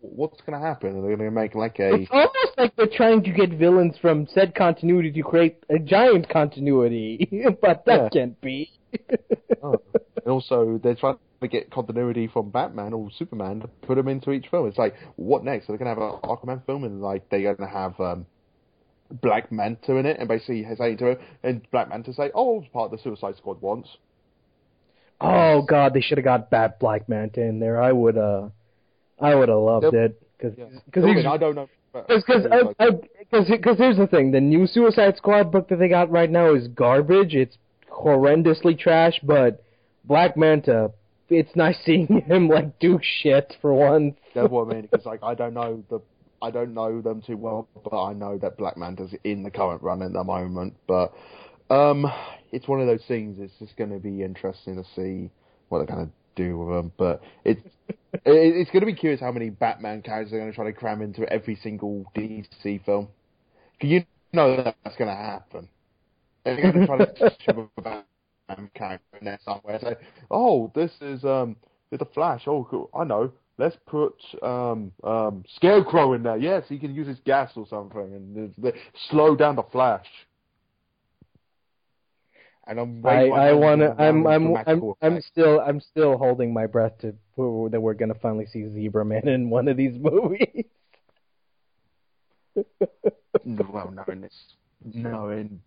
what's going to happen? Are they going to make like a? It's almost like they're trying to get villains from said continuity to create a giant continuity, but that yeah. can't be. oh. And also, they're trying to get continuity from Batman or Superman to put them into each film. It's like, what next? Are they going to have an Aquaman film, and like they're going to have. um Black Manta in it, and basically saying to her, and Black Manta say, "Oh, I was part of the Suicide Squad once." Oh God, they should have got Bat Black Manta in there. I would, uh, I would have loved yep. it because because yeah. I don't know. Because because here's the thing: the new Suicide Squad book that they got right now is garbage. It's horrendously trash, but Black Manta, it's nice seeing him like do shit for once. That's what I mean. Because like I don't know the I don't know them too well, but I know that Black Manta's in the current run at the moment. But um, it's one of those things. It's just going to be interesting to see what they're going to do with them. But it's it, it's going to be curious how many Batman characters they're going to try to cram into every single DC film. You know that that's going to happen. They're going to try to shove a Batman character in there somewhere. Say, oh, this is um, the Flash. Oh, cool. I know let's put um, um, Scarecrow in there. Yes, he can use his gas or something and slow down the Flash. And I'm I, I want to. I'm I'm I'm I'm still I'm still holding my breath to that we're gonna finally see Zebra Man in one of these movies. no, well, knowing this, knowing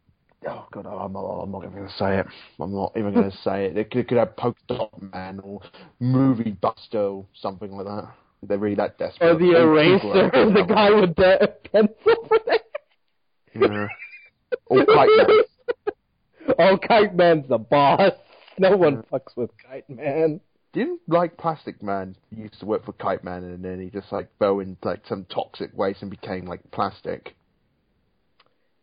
oh god, I'm not, I'm not even going to say it. I'm not even going to say it. They could, could have Polka Dot Man or Movie Buster or something like that. They're really that desperate. Or the eraser, the guy with the pencil for that. Yeah. Or Kite Man. Oh, Kite Man's the boss. No one fucks with Kite Man. Didn't like Plastic Man he used to work for Kite Man and then he just like fell into like some toxic waste and became like plastic.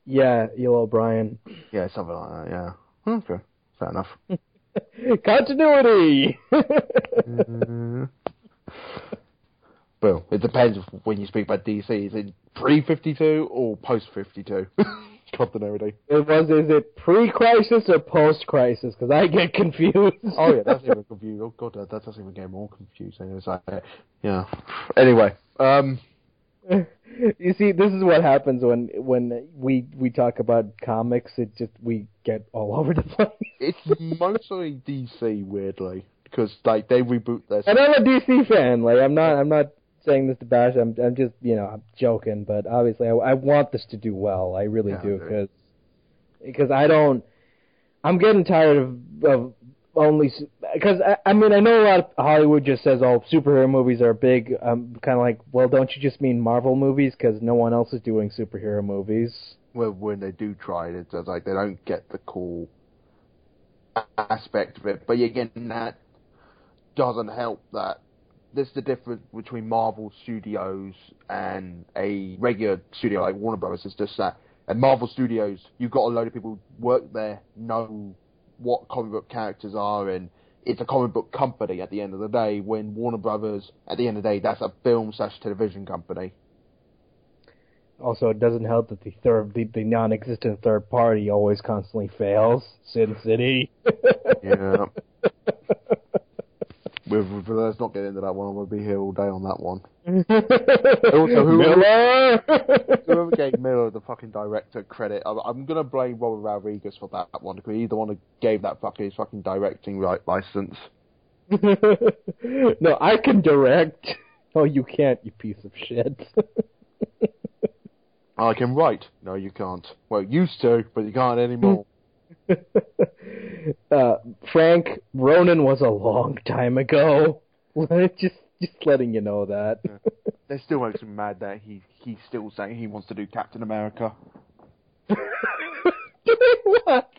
Yeah, Eel O'Brien. Yeah, something like that. Yeah. Hmm, okay, fair enough. Continuity. mm. Well, it depends when you speak about DC. Is it pre fifty two or post fifty two? Continuity. It was. Is it pre crisis or post crisis? Because I get confused. oh yeah, that's even confused. Oh god, that, that doesn't even get more confusing. It's like, yeah. Anyway, um, you see, this is what happens when when we we talk about comics. It just we get all over the place. it's mostly DC, weirdly, because like they reboot their. And I'm a DC fan. Like I'm not. I'm not saying this to bash. I'm. I'm just you know I'm joking. But obviously, I, I want this to do well. I really yeah, do because because I don't. I'm getting tired of, of only because I, I mean I know a lot of Hollywood just says oh superhero movies are big. Um, I'm kind of like, well, don't you just mean Marvel movies? Because no one else is doing superhero movies. Well, when they do try it, it's like they don't get the cool aspect of it. But again, that doesn't help that this is the difference between Marvel Studios and a regular studio like Warner Brothers. It's just that at Marvel Studios, you've got a load of people who work there, know what comic book characters are, and it's a comic book company at the end of the day. When Warner Brothers, at the end of the day, that's a film slash television company. Also, it doesn't help that the third, the, the non-existent third party always constantly fails. Sin City. yeah. We've, let's not get into that one. We'll be here all day on that one. also, whoever, Miller. whoever gave Miller the fucking director credit, I'm, I'm gonna blame Robert Rodriguez for that one because he's the one who gave that fucking his fucking directing right license. no, I can direct. Oh, you can't, you piece of shit. I can write. No, you can't. Well, used to, but you can't anymore. uh, Frank Ronan was a long time ago. just, just letting you know that. That still makes me mad that he he's still saying he wants to do Captain America. what?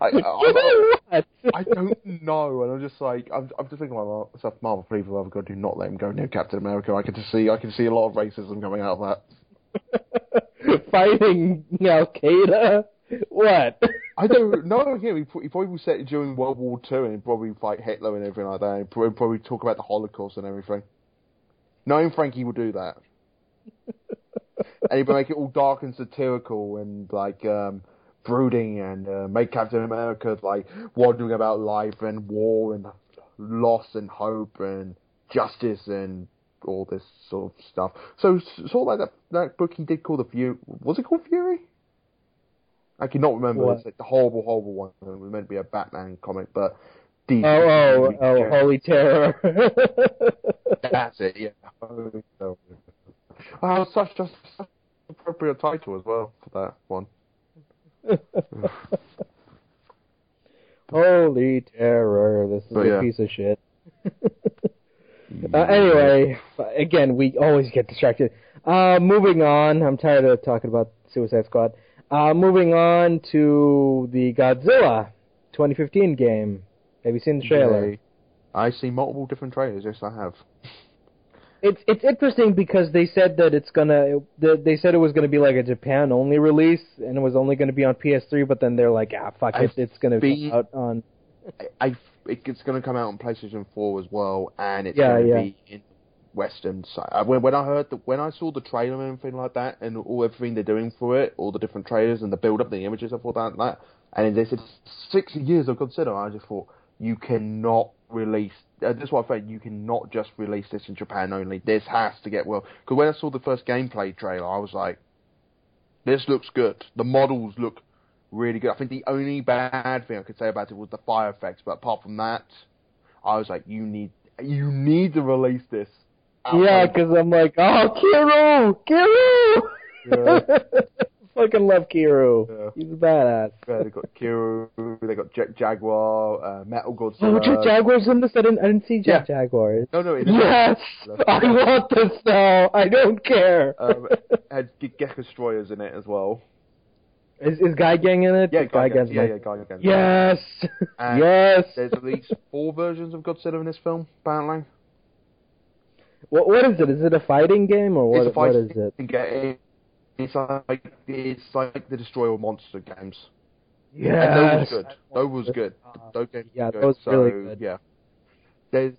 I, I, I? I don't know, and I'm just like I'm, I'm just thinking about myself. Marvel people have got to do not let him go near Captain America. I can just see I can see a lot of racism coming out of that. Fighting Al Qaeda? What? I don't know. Yeah, he, probably was set it during World War Two, and probably fight Hitler and everything like that. And probably, probably talk about the Holocaust and everything. Knowing Frankie would do that, and he'd make it all dark and satirical and like um, brooding, and uh, make Captain America like wondering about life and war and loss and hope and justice and all this sort of stuff. So sort of like that that book he did called the Fury. Was it called Fury? I cannot remember. What? It's like the horrible, horrible one. It was meant to be a Batman comic, but DC. Oh, oh, oh, Holy Terror. That's it. Yeah. Oh, such a such an appropriate title as well for that one. Holy Terror. This is But a yeah. piece of shit. uh, anyway, again, we always get distracted. Uh, moving on. I'm tired of talking about Suicide Squad. Uh, moving on to the Godzilla 2015 game. Have you seen the trailer? I see multiple different trailers. Yes, I have. It's it's interesting because they said that it's gonna they they said it was gonna be like a Japan only release and it was only gonna be on PS3, but then they're like, ah, fuck it, it's gonna be out on. I, I it's going to come out on PlayStation 4 as well, and it's Yeah, to yeah. be in Western side. When when I heard the, when I saw the trailer and everything like that, and all everything they're doing for it, all the different trailers and the build up, the images, I thought that that, and they said six years of Godzilla. I just thought you cannot release. Uh, this is what I thought. You cannot just release this in Japan only. This has to get well. Because when I saw the first gameplay trailer, I was like, this looks good. The models look really good. I think the only bad thing I could say about it was the fire effects, but apart from that, I was like, you need you need to release this. Yeah, because I'm like, oh, Kiryu, Kiryu. Yeah. Fucking love Kiryu. Yeah. He's a badass. Yeah, they got Kiryu, they got Jet Jaguar, uh, Mecha Oh, Godzilla. Jet Jaguar's in this. I didn't. I didn't see Jet Jaguar. No, no. Yes, I want this now. I don't care. Um, had Ge- Gek Destroyers in it as well. is is Guy Gang in it? Yeah, Guy Gigan, Gang's yeah, yeah, Gigan. Yes. And yes. There's at least four versions of Godzilla in this film, apparently. What what is it? Is it a fighting game or what? it's a what fight is it? you can get it. It's like it's like the Destroy All Monster games. Yeah, those was good. Those was good. Those games Yeah, good. those so, really good. Yeah. There's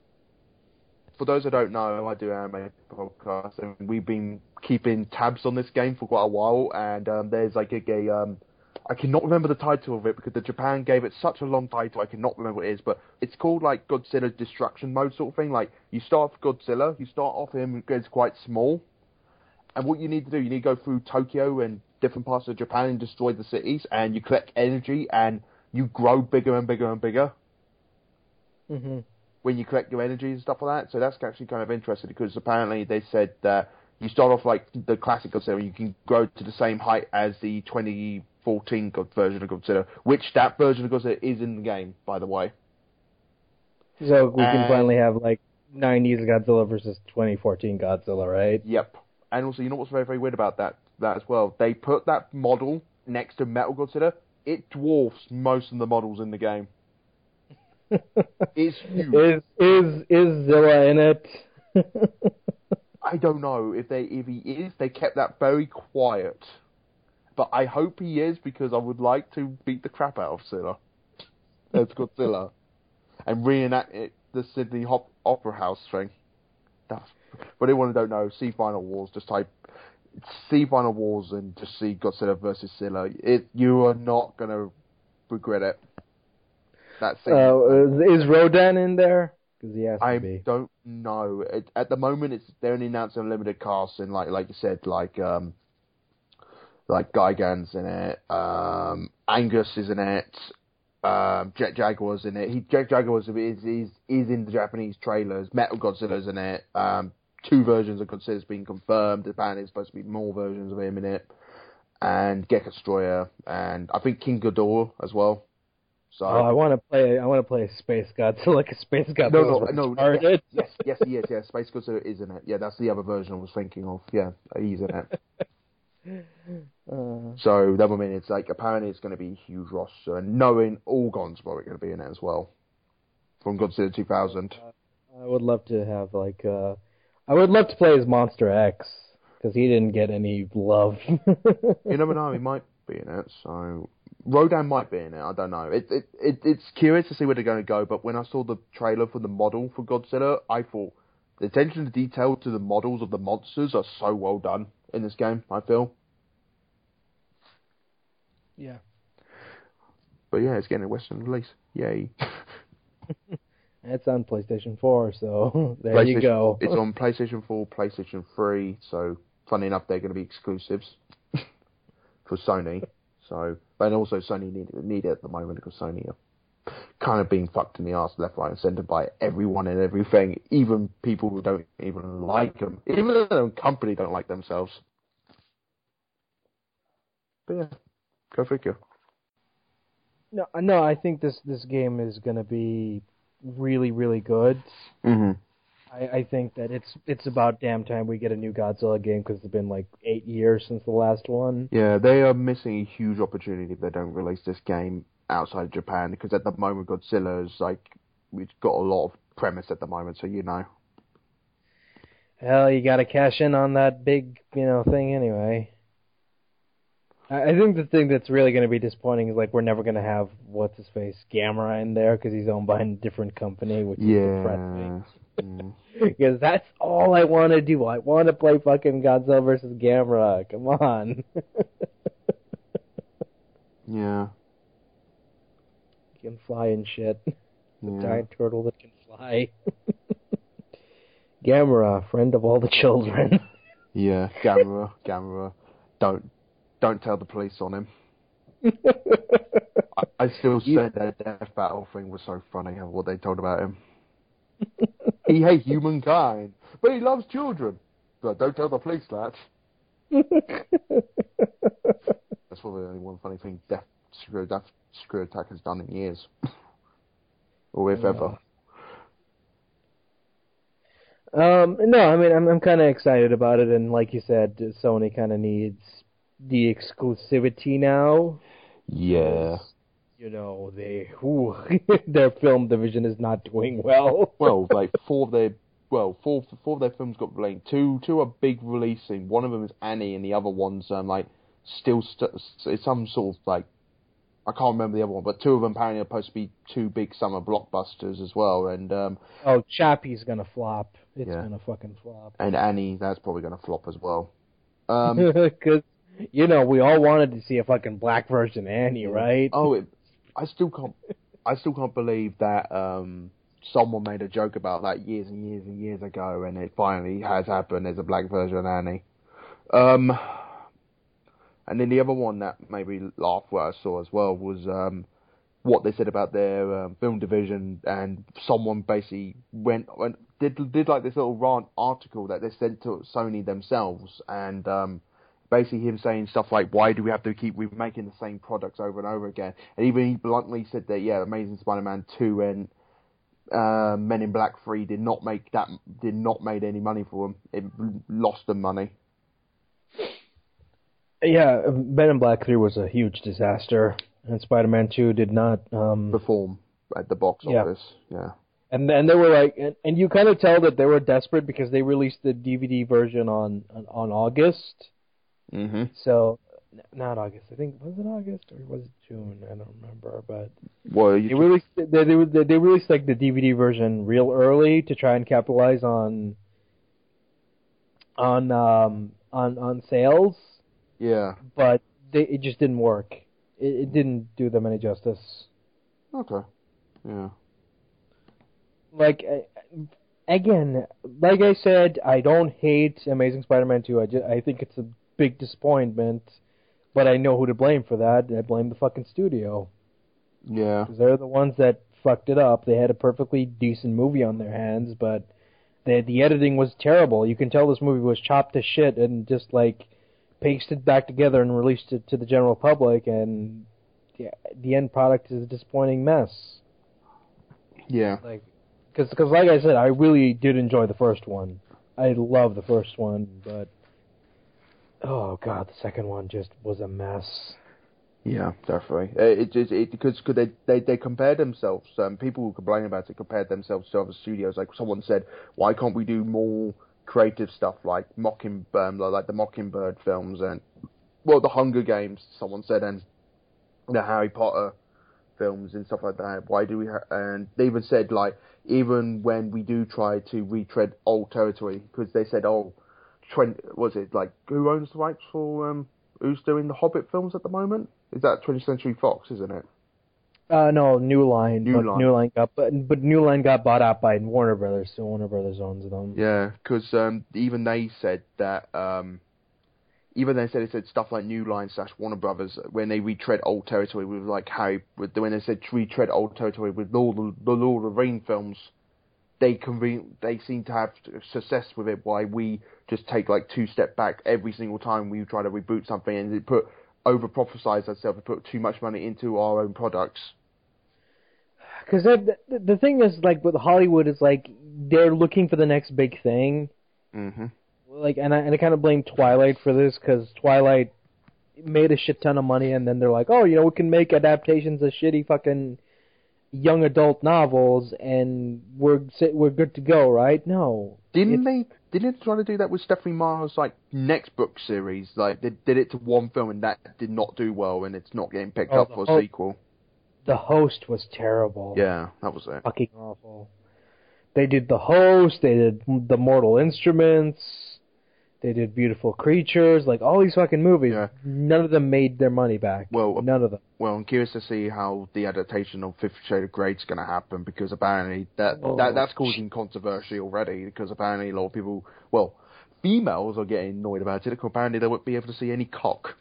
for those who don't know, I do anime podcasts, and we've been keeping tabs on this game for quite a while. And um, there's like a, a um, I cannot remember the title of it because the Japan gave it such a long title. I cannot remember what it is, but it's called like Godzilla Destruction Mode sort of thing. Like you start off Godzilla, you start off him as quite small, and what you need to do, you need to go through Tokyo and different parts of Japan and destroy the cities, and you collect energy, and you grow bigger and bigger and bigger hmm when you collect your energy and stuff like that. So that's actually kind of interesting because apparently they said that you start off like the classic Godzilla, you can grow to the same height as the 2014 God- version of Godzilla, which that version of Godzilla is in the game, by the way. So we can finally have like '90s Godzilla versus 2014 Godzilla, right? Yep. And also, you know what's very, very weird about that that as well? They put that model next to Mechagodzilla. It dwarfs most of the models in the game. It's huge. Is is is Zilla in it? I don't know if they if he is. They kept that very quiet, but I hope he is because I would like to beat the crap out of Zilla. That's Godzilla, and reenact it, the Sydney Hop- Opera House thing. That's. But anyone who don't know, see Final Wars. Just type see Final Wars and just see Godzilla versus Zilla. It you are not gonna regret it. That's it. Uh, is Rodan in there? Because he has to I be. don't know. It, at the moment, it's they're only announcing a limited cast, and like like you said, like um, like Gigan's in it, um, Angus is in it, um, Jet Jaguar's in it. He Jet Jaguar's is is is in the Japanese trailers. Mechagodzilla's in it. Um, two versions of Godzilla's been confirmed. Apparently, there's supposed to be more versions of him in it, and Gecko Destroyer, and I think King Ghidorah as well. So Oh, I want to play. I want to play a Space Godzilla. Like a Space Godzilla. no, no, no. Yes, yes, yes, he is. Yeah, Space Godzilla is in it. Yeah, that's the other version I was thinking of. Yeah, he's in it. Uh, So that would mean it's like apparently it's going to be a huge roster, and knowing Orga's probably going to be in it as well from Godzilla 2000. I would love to have like. uh I would love to play as Monster X because he didn't get any love. You never know, he might be in it. So Rodan might be in it. I don't know. It, it, it it's curious to see where they're going to go. But when I saw the trailer for the model for Godzilla, I thought the attention to detail to the models of the monsters are so well done in this game. I feel. Yeah. But yeah, it's getting a Western release. Yay. It's on PlayStation 4, so there you go. It's on PlayStation 4, PlayStation 3. So, funny enough, they're going to be exclusives for Sony. So, but also Sony need, need it at the moment because Sony are kind of being fucked in the ass left, right, and centre by everyone and everything, even people who don't even like them, even their own company don't like themselves. But yeah, go figure. No, no, I think this this game is going to be really, really good. Mm-hmm. I, I think that it's it's about damn time we get a new Godzilla game because it's been like eight years since the last one. Yeah, they are missing a huge opportunity if they don't release this game outside of Japan because at the moment Godzilla is like we've got a lot of premise at the moment, so you know. Hell, you got to cash in on that big, you know, thing anyway. I, think the thing that's really going to be disappointing is like we're never going to have what's his face Gamera in there because he's owned by a different company, which is depressing. Yeah. Because that's all I want to do. I want to play fucking Godzilla versus Gamera. Come on. Yeah. can fly and shit. Yeah. Giant turtle that can fly. Gamera, friend of all the children. Yeah. Gamera, Gamera. Don't don't tell the police on him. I, I still You- said that death battle thing was so funny what they told about him. he hates humankind, but he loves children. But don't tell the police that. That's probably the only one funny thing Death Screw Death Screw Attack has done in years. or if Yeah. ever. Um, no, I mean I'm I'm kind of excited about it, and like you said, Sony kind of needs the exclusivity now. Yeah. You know, they whew, their film division is not doing well. well, like four of their well, four four of their films got blamed. Two two are big releasing. One of them is Annie, and the other one's um like still st- it's some sort of like I can't remember the other one, but two of them apparently are supposed to be two big summer blockbusters as well. And um oh, Chappie's gonna flop. It's Yeah. gonna fucking flop. and Annie, that's probably going to flop as well. Um, Because you know we all wanted to see a fucking black version of Annie, right? oh, it, I still can't I still can't believe that um someone made a joke about that years and years and years ago, and it finally has happened. There's a black version of Annie. Um, and then the other one that made me laugh, what I saw as well, was um, what they said about their um, film division, and someone basically went went did did like this little rant article that they sent to Sony themselves, and um, basically him saying stuff like, "Why do we have to keep remaking the same products over and over again?" And even he bluntly said that, yeah, Amazing Spider-Man two and uh, Men in Black Three did not make that did not made any money for them. It lost them money. Yeah, Men in Black Three was a huge disaster, and Spider-Man Two did not. Um, Perform at the box office. Yeah. and and they were like, and, and you kind of tell that they were desperate because they released the DVD version on on, on August. Hmm So, not August. I think was it August or was it June? I don't remember, but Well, they released they they, they released like the DVD version real early to try and capitalize on on um on on sales, yeah. but they, it just didn't work. It, it didn't do them any justice. Okay. Yeah. Like uh, again, like I said, I don't hate Amazing Spider-Man 2. I just, I think it's a big disappointment, but I know who to blame for that. I blame the fucking studio. Yeah. 'Cause they're the ones that fucked it up. They had a perfectly decent movie on their hands, but the the editing was terrible. You can tell this movie was chopped to shit and just like pasted back together and released it to the general public, and the, the end product is a disappointing mess. Yeah. Like, because cause like I said, I really did enjoy the first one. I love the first one, but oh god, the second one just was a mess. Yeah, definitely. It just it because cause they they they compared themselves. Um, people who complain about it compared themselves to other studios. Like someone said, why can't we do more creative stuff like Mocking um, like the Mockingbird films and well the Hunger Games. Someone said and the Harry Potter films and stuff like that. Why do we? Ha- and they even said like even when we do try to retread old territory because they said oh, Trent was it like who owns the rights for um who's doing the Hobbit films at the moment? Is that 20th Century Fox, isn't it? Uh, no, New Line. New Line. New Line got, but but New Line got bought out by Warner Brothers, so Warner Brothers owns them. Yeah, because um, even they said that. Um, even they said it said stuff like New Line slash Warner Brothers when they retread old territory with like Harry. With when they said retread old territory with all the, the Lord of the Rings films, they conven- they seem to have success with it. Why we just take like two step back every single time we try to reboot something and it put over prophesize ourselves and put too much money into our own products. Because the, the thing is, like with Hollywood, is like they're looking for the next big thing. hmm Like, and I and I kind of blame Twilight for this because Twilight made a shit ton of money, and then they're like, oh, you know, we can make adaptations of shitty fucking young adult novels, and we're we're good to go, right? No, Didn't they? Didn't they try to do that with Stephenie Meyer's like next book series? Like they did it to one film and that did not do well, and it's not getting picked Oh, up for a sequel. the host was terrible. Yeah, that was it. fucking awful. They did the host. They did the Mortal Instruments. They did Beautiful Creatures. Like all these fucking movies. Yeah. None of them made their money back. Well, none of them. Well, I'm curious to see how the adaptation of Fifty Shades of Grey is going to happen because apparently that, Oh, that that's causing controversy already because apparently a lot of people, well, females are getting annoyed about it because apparently they won't be able to see any cock.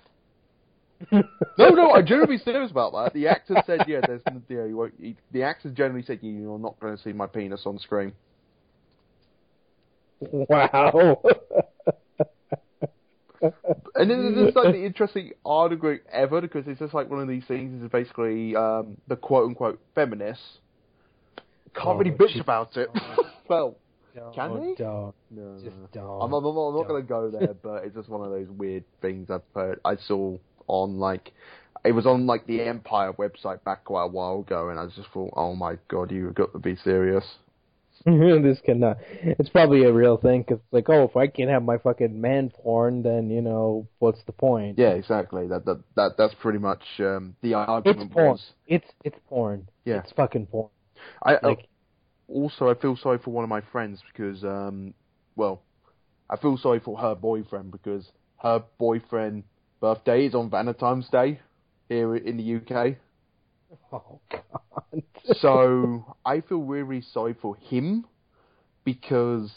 no, no, I'm genuinely serious about that. The actor said, yeah, there's, yeah, you won't, he, the actor generally said, you're not going to see my penis on screen. Wow. And then it's like the interesting article ever because it's just like one of these things is basically um, the quote unquote feminists can't Oh, really bitch gee. about it. well, Can Don't, they? Don't. no, Just don't. I'm, I'm, I'm not Don't. going to go there, but it's just one of those weird things I've heard. I saw on like it was on like the Empire website back quite a while ago, and I just thought, oh my god, you've got to be serious. this cannot. It's probably a real thing because it's like, oh, if I can't have my fucking man porn, then you know what's the point? Yeah, exactly. That that, that that's pretty much um, the argument It's porn. was. It's it's porn. Yeah. It's fucking porn. I, I- Like also I feel sorry for one of my friends because um well I feel sorry for her boyfriend because her boyfriend birthday is on Valentine's Day here in the UK. oh god. So I feel really sorry for him because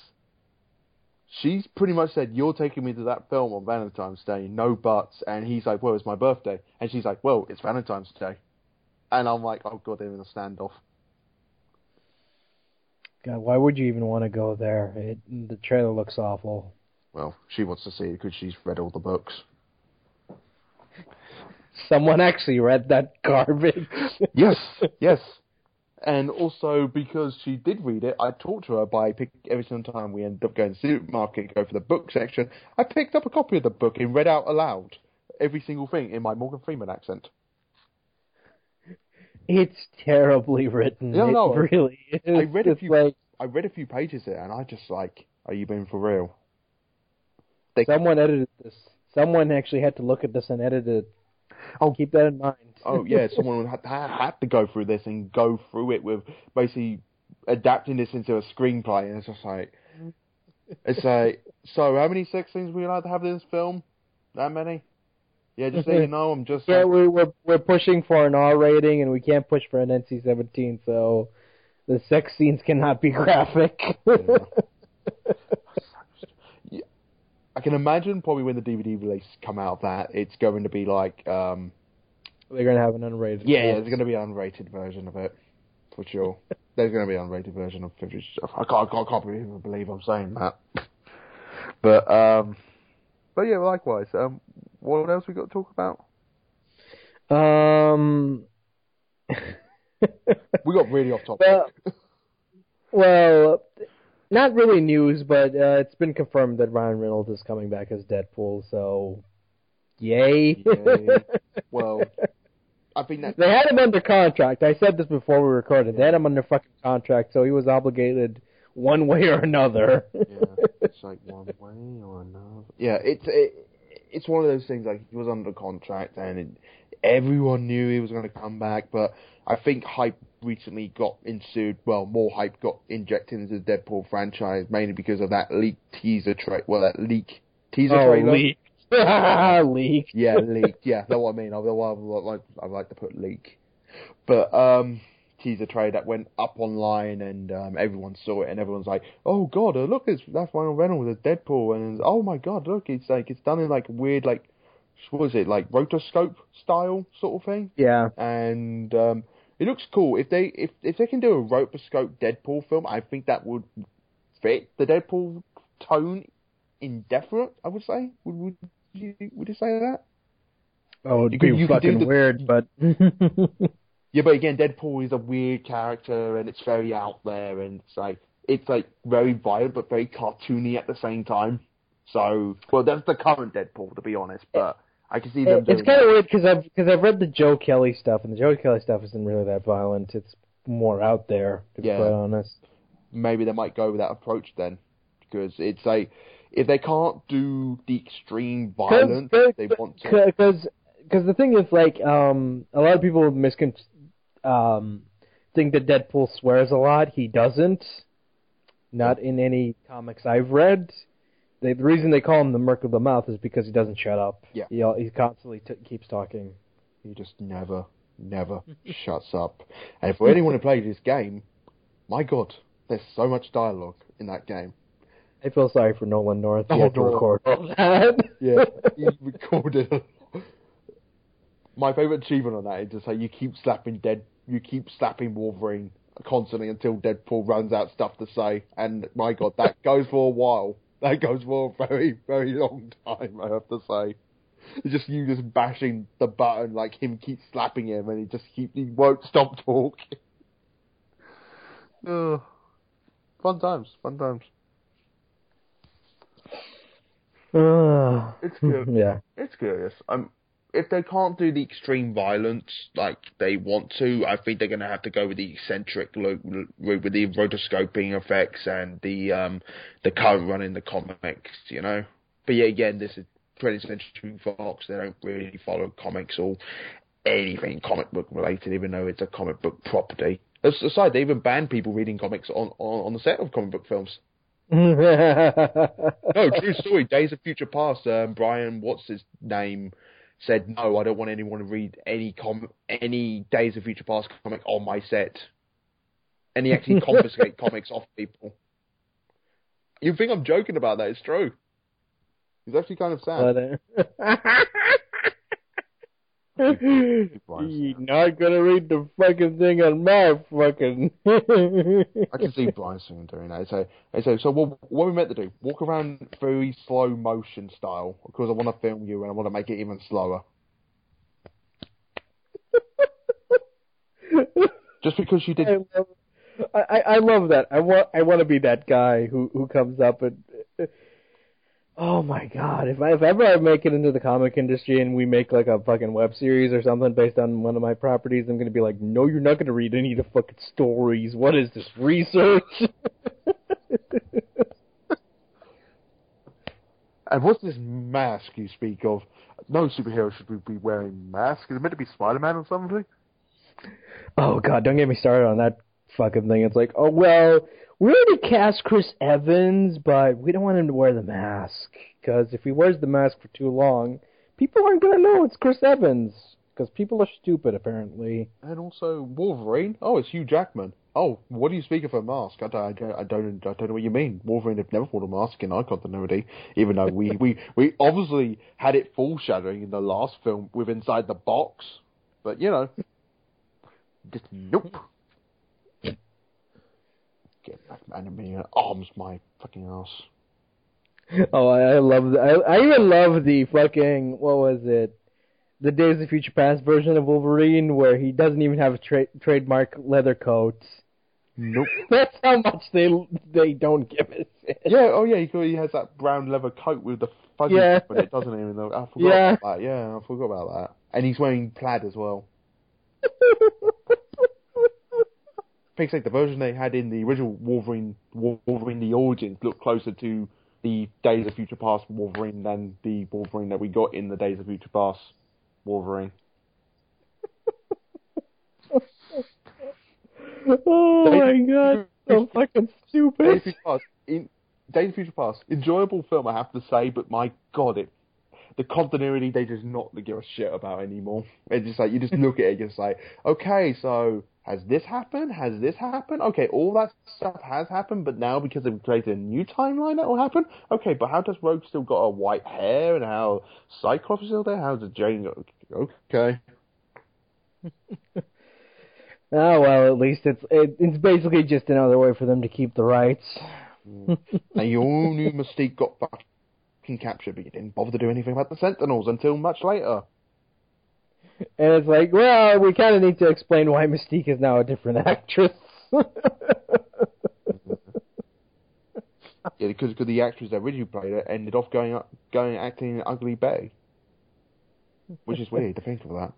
she's pretty much said, You're taking me to that film on Valentine's Day, no buts and he's like, Well, it's my birthday and she's like, Well, it's Valentine's Day and I'm like, Oh god, they're in a standoff. God, why would you even want to go there? It, the trailer looks awful. Well, she wants to see it because she's read all the books. Someone actually read that garbage. Yes, yes. And also because she did read it, I talked to her by pick every single time we ended up going to the supermarket, go for the book section. I picked up a copy of the book and read out aloud every single thing in my Morgan Freeman accent. It's terribly written. Yeah, it no, really is. I read a few. like I read a few pages there, and I just like, are you being for real? someone edited this. Someone actually had to look at this and edit it. Oh. keep that in mind. Oh yeah, someone had, had to go through this and go through it with basically adapting this into a screenplay, and it's just like, it's like, so how many sex scenes were you allowed to have in this film? That many? Yeah, just so you know, I'm just. Yeah, we, we're we're pushing for an R rating, and we can't push for an NC-17, so the sex scenes cannot be graphic. Yeah. I can imagine probably when the DVD release come out of that, it's going to be like, um, They're gonna have an unrated. yeah, yeah, there's going to be an unrated version of it for sure. there's going to be an unrated version of Fifty. I can't, I can't, I can't believe, believe I'm saying that. But um, but yeah, likewise. Um, what else we got to talk about? Um. We got really off topic. Well, well, not really news, but uh, it's been confirmed that Ryan Reynolds is coming back as Deadpool. So, yay! Yay. Well, I think that they had him under contract. I said this before we recorded. They had him under fucking contract, so he was obligated one way or another. yeah, it's like one way or another. Yeah, it's it, it's one of those things. Like he was under contract, and it, everyone knew he was going to come back. But I think hype recently got ensued. Well, more hype got injected into the Deadpool franchise, mainly because of that leaked teaser tra Well, that leak teaser oh, trailer. leak. leak. Yeah, leak. Yeah, that's what I mean. I, like I like to put leak, but um, teaser trailer that went up online and um, everyone saw it and everyone's like, "Oh God, look, it's that's Ryan Reynolds as Deadpool," and oh my God, look, it's like it's done in like weird like was it like rotoscope style sort of thing, Yeah. and um, it looks cool. If they if if they can do a rotoscope Deadpool film, I think that would fit the Deadpool tone indefinite. I would say. Would would you would you say that? Oh, it'd You could- be could fucking the- weird, but Yeah, but again, Deadpool is a weird character, and it's very out there, and it's like it's like very violent but very cartoony at the same time. So, well, that's the current Deadpool, to be honest. But I can see them. It- it's kind of weird because I've because I've read the Joe Kelly stuff, and the Joe Kelly stuff isn't really that violent. It's more out there, to Yeah. be quite honest. Maybe they might go with that approach then, because it's like if they can't do the extreme violence, Cause, they want to. because because the thing is like um a lot of people miscon um think that Deadpool swears a lot. He doesn't. Not in any comics I've read. They, the reason they call him the Merc of the Mouth is because he doesn't shut up. Yeah. He he constantly t- keeps talking. He just never, never shuts up. And for anyone who plays this game, my God, there's so much dialogue in that game. I feel sorry for Nolan North. He Oh, had to record all that. Yeah, he recorded. My favorite achievement on that is to say you keep slapping dead, you keep slapping Wolverine constantly until Deadpool runs out stuff to say. And my God, that goes for a while. That goes for a very, very long time. I have to say. It's just you just bashing the button, like him keep slapping him, and he just keep he won't stop talking. Ugh. Fun times, fun times. Ah. It's good. yeah. It's curious. Um, if they can't do the extreme violence like they want to, I think they're going to have to go with the eccentric lo- route with the rotoscoping effects and the um the current run in the comics, you know. But yeah, again, this is 20th Century Fox. They don't really follow comics or anything comic book related, even though it's a comic book property. As- Aside, they even banned people reading comics on, on, on the set of comic book films. No, true story. Days of Future Past. Um, Bryan, what's his name, said no. I don't want anyone to read any com any Days of Future Past comic on my set. And he actually confiscate comics off people. You think I'm joking about that? It's true. It's actually kind of sad. You're not gonna read the fucking thing on my fucking. I can see Bryan Singer doing that. So, so, so what, what we meant to do? Walk around very slow motion style because I want to film you and I want to make it even slower. Just because you did. I, I- I love that. I want I want to be that guy who who comes up and. Oh my god! If I if ever I make it into the comic industry and we make like a fucking web series or something based on one of my properties, I'm gonna be like, no, you're not gonna read any of the fucking stories. What is this research? And what's this mask you speak of? No superhero should be wearing masks. Is it meant to be Spider-Man or something? oh god, don't get me started on that fucking thing. It's like, oh well, we already cast Chris Evans, but we don't want him to wear the mask because if he wears the mask for too long, people aren't gonna know it's Chris Evans because people are stupid apparently. And also Wolverine. Oh, it's Hugh Jackman. Oh, what do you speak of a mask? I don't, I don't, I don't, I don't know what you mean. Wolverine have never worn a mask in our continuity, even though we, we, we obviously had it foreshadowing in the last film with Inside the Box. But you know, just nope. Get back, man! Me arms my fucking ass. Oh, I, I love the, I, I even love the fucking what was it? The Days of Future Past version of Wolverine where he doesn't even have a tra- trademark leather coat. Nope. That's how much they they don't give a shit. Yeah, oh yeah, he, he has that brown leather coat with the fuzzy Yeah. but it doesn't even know. I forgot Yeah. about that. Yeah, I forgot about that. And he's wearing plaid as well. Things like the version they had in the original Wolverine, Wolverine the Origins, looked closer to the Days of Future Past Wolverine than the Wolverine that we got in the Days of Future Past Wolverine. oh my god, so fucking Days of stupid. Future Past, in Days of Future Past, enjoyable film, I have to say, but my god, it the continuity they just not give a shit about anymore. It's just like you just look at it, just like, okay, so has this happened? Has this happened? Okay, all that stuff has happened, but now because they've created a new timeline, that will happen. Okay, but how does Rogue still got a white hair, and how Cyclops is still there? How does Jane? go? Okay, Oh well, at least it's it, it's basically just another way for them to keep the rights. Mm. and you all knew Mystique got fucking captured, but you didn't bother to do anything about the Sentinels until much later. And it's like, well, we kind of need to explain why Mystique is now a different actress. Yeah, because because the actress that originally played it ended off going up, going acting in Ugly Betty, which is weird to think of that.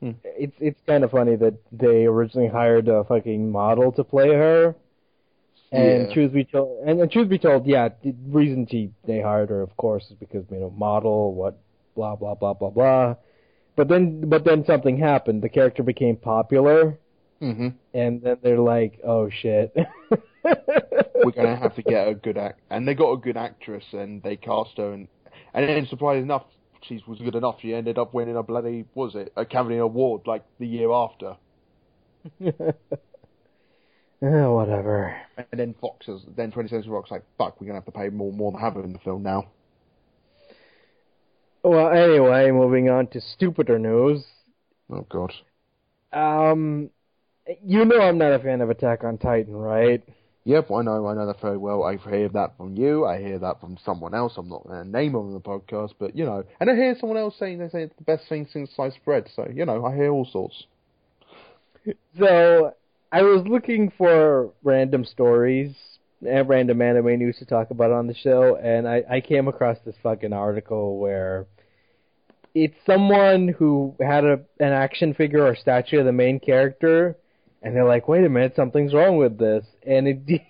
Hmm. it's it's kind of funny that they originally hired a fucking model to play her. And Yeah. truth be told, and, and truth be told, yeah, the reason she they hired her, of course, is because you know model, what, blah blah blah blah blah. But then, but then something happened. The character became popular, hmm and then they're like, oh shit. We're gonna have to get a good act, and they got a good actress, and they cast her, and and then surprisingly enough, she was good enough. She ended up winning a bloody was it a Academy Award like the year after, oh, whatever. and then Fox is then 20th Century Fox like fuck, we're gonna have to pay more more have her in the film now. Well, anyway, moving on to stupider news. Oh god. Um, you know I'm not a fan of Attack on Titan, right? Yep, I know, I know that very well. I hear that from you. I hear that from someone else. I'm not going to name them on the podcast, but you know, and I hear someone else saying they say it's the best thing since sliced bread. So you know, I hear all sorts. So I was looking for random stories and random anime news to talk about on the show, and I, I came across this fucking article where it's someone who had a an action figure or statue of the main character, and they're like, "Wait a minute, something's wrong with this," and it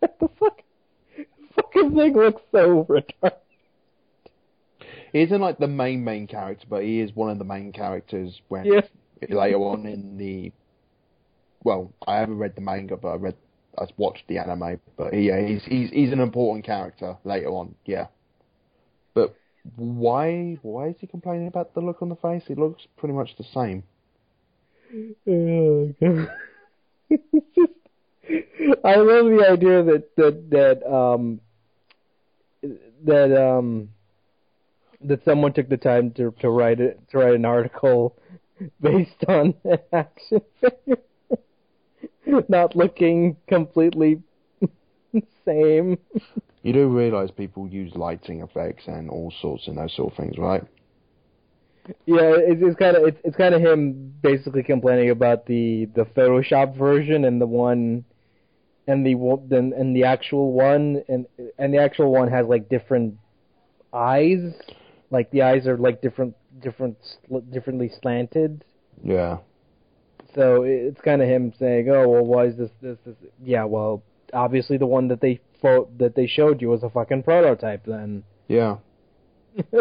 what the fuck, fucking thing looks so retarded. He isn't like the main main character, but he is one of the main characters when Yeah. later on in the. Well, I haven't read the manga, but I read, I watched the anime. But yeah, he's he's he's an important character later on. Yeah. But why why is he complaining about the look on the face? It looks pretty much the same. Oh, God. I love the idea that that that um that um that someone took the time to to write it to write an article based on an action not looking completely same. You do realise people use lighting effects and all sorts of those sort of things, right? Yeah, it's, it's kind of it's, it's kind of him basically complaining about the the Photoshop version and the one and the then and the actual one and and the actual one has like different eyes, like the eyes are like different different sl- differently slanted. Yeah. So it's kind of him saying, "Oh, well, why is this this this?" Yeah, well, obviously the one that they fo- that they showed you was a fucking prototype then. Yeah. I,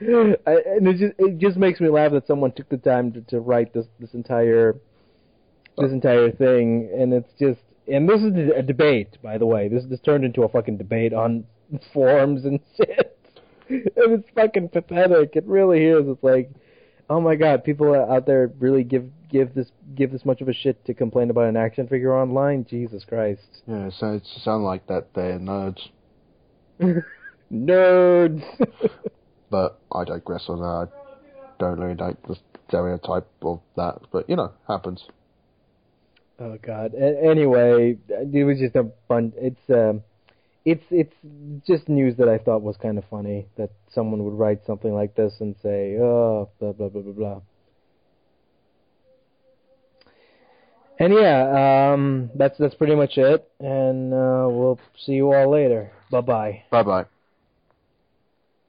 and it just it just makes me laugh that someone took the time to, to write this this entire this entire thing, and it's just and this is a debate, by the way. This this turned into a fucking debate on forums and shit, and it's fucking pathetic. It really is. It's like, oh my god, people out there really give give this give this much of a shit to complain about an action figure online. Jesus Christ, Yeah, so it sounds like that they're nerds. nerds. But I digress on that. I don't really like the stereotype of that, but you know, happens. Oh God. A- anyway, it was just a fun. It's um, it's it's just news that I thought was kind of funny that someone would write something like this and say, oh, blah blah blah blah blah. And yeah, um, that's that's pretty much it, and uh, we'll see you all later. Bye bye. Bye bye.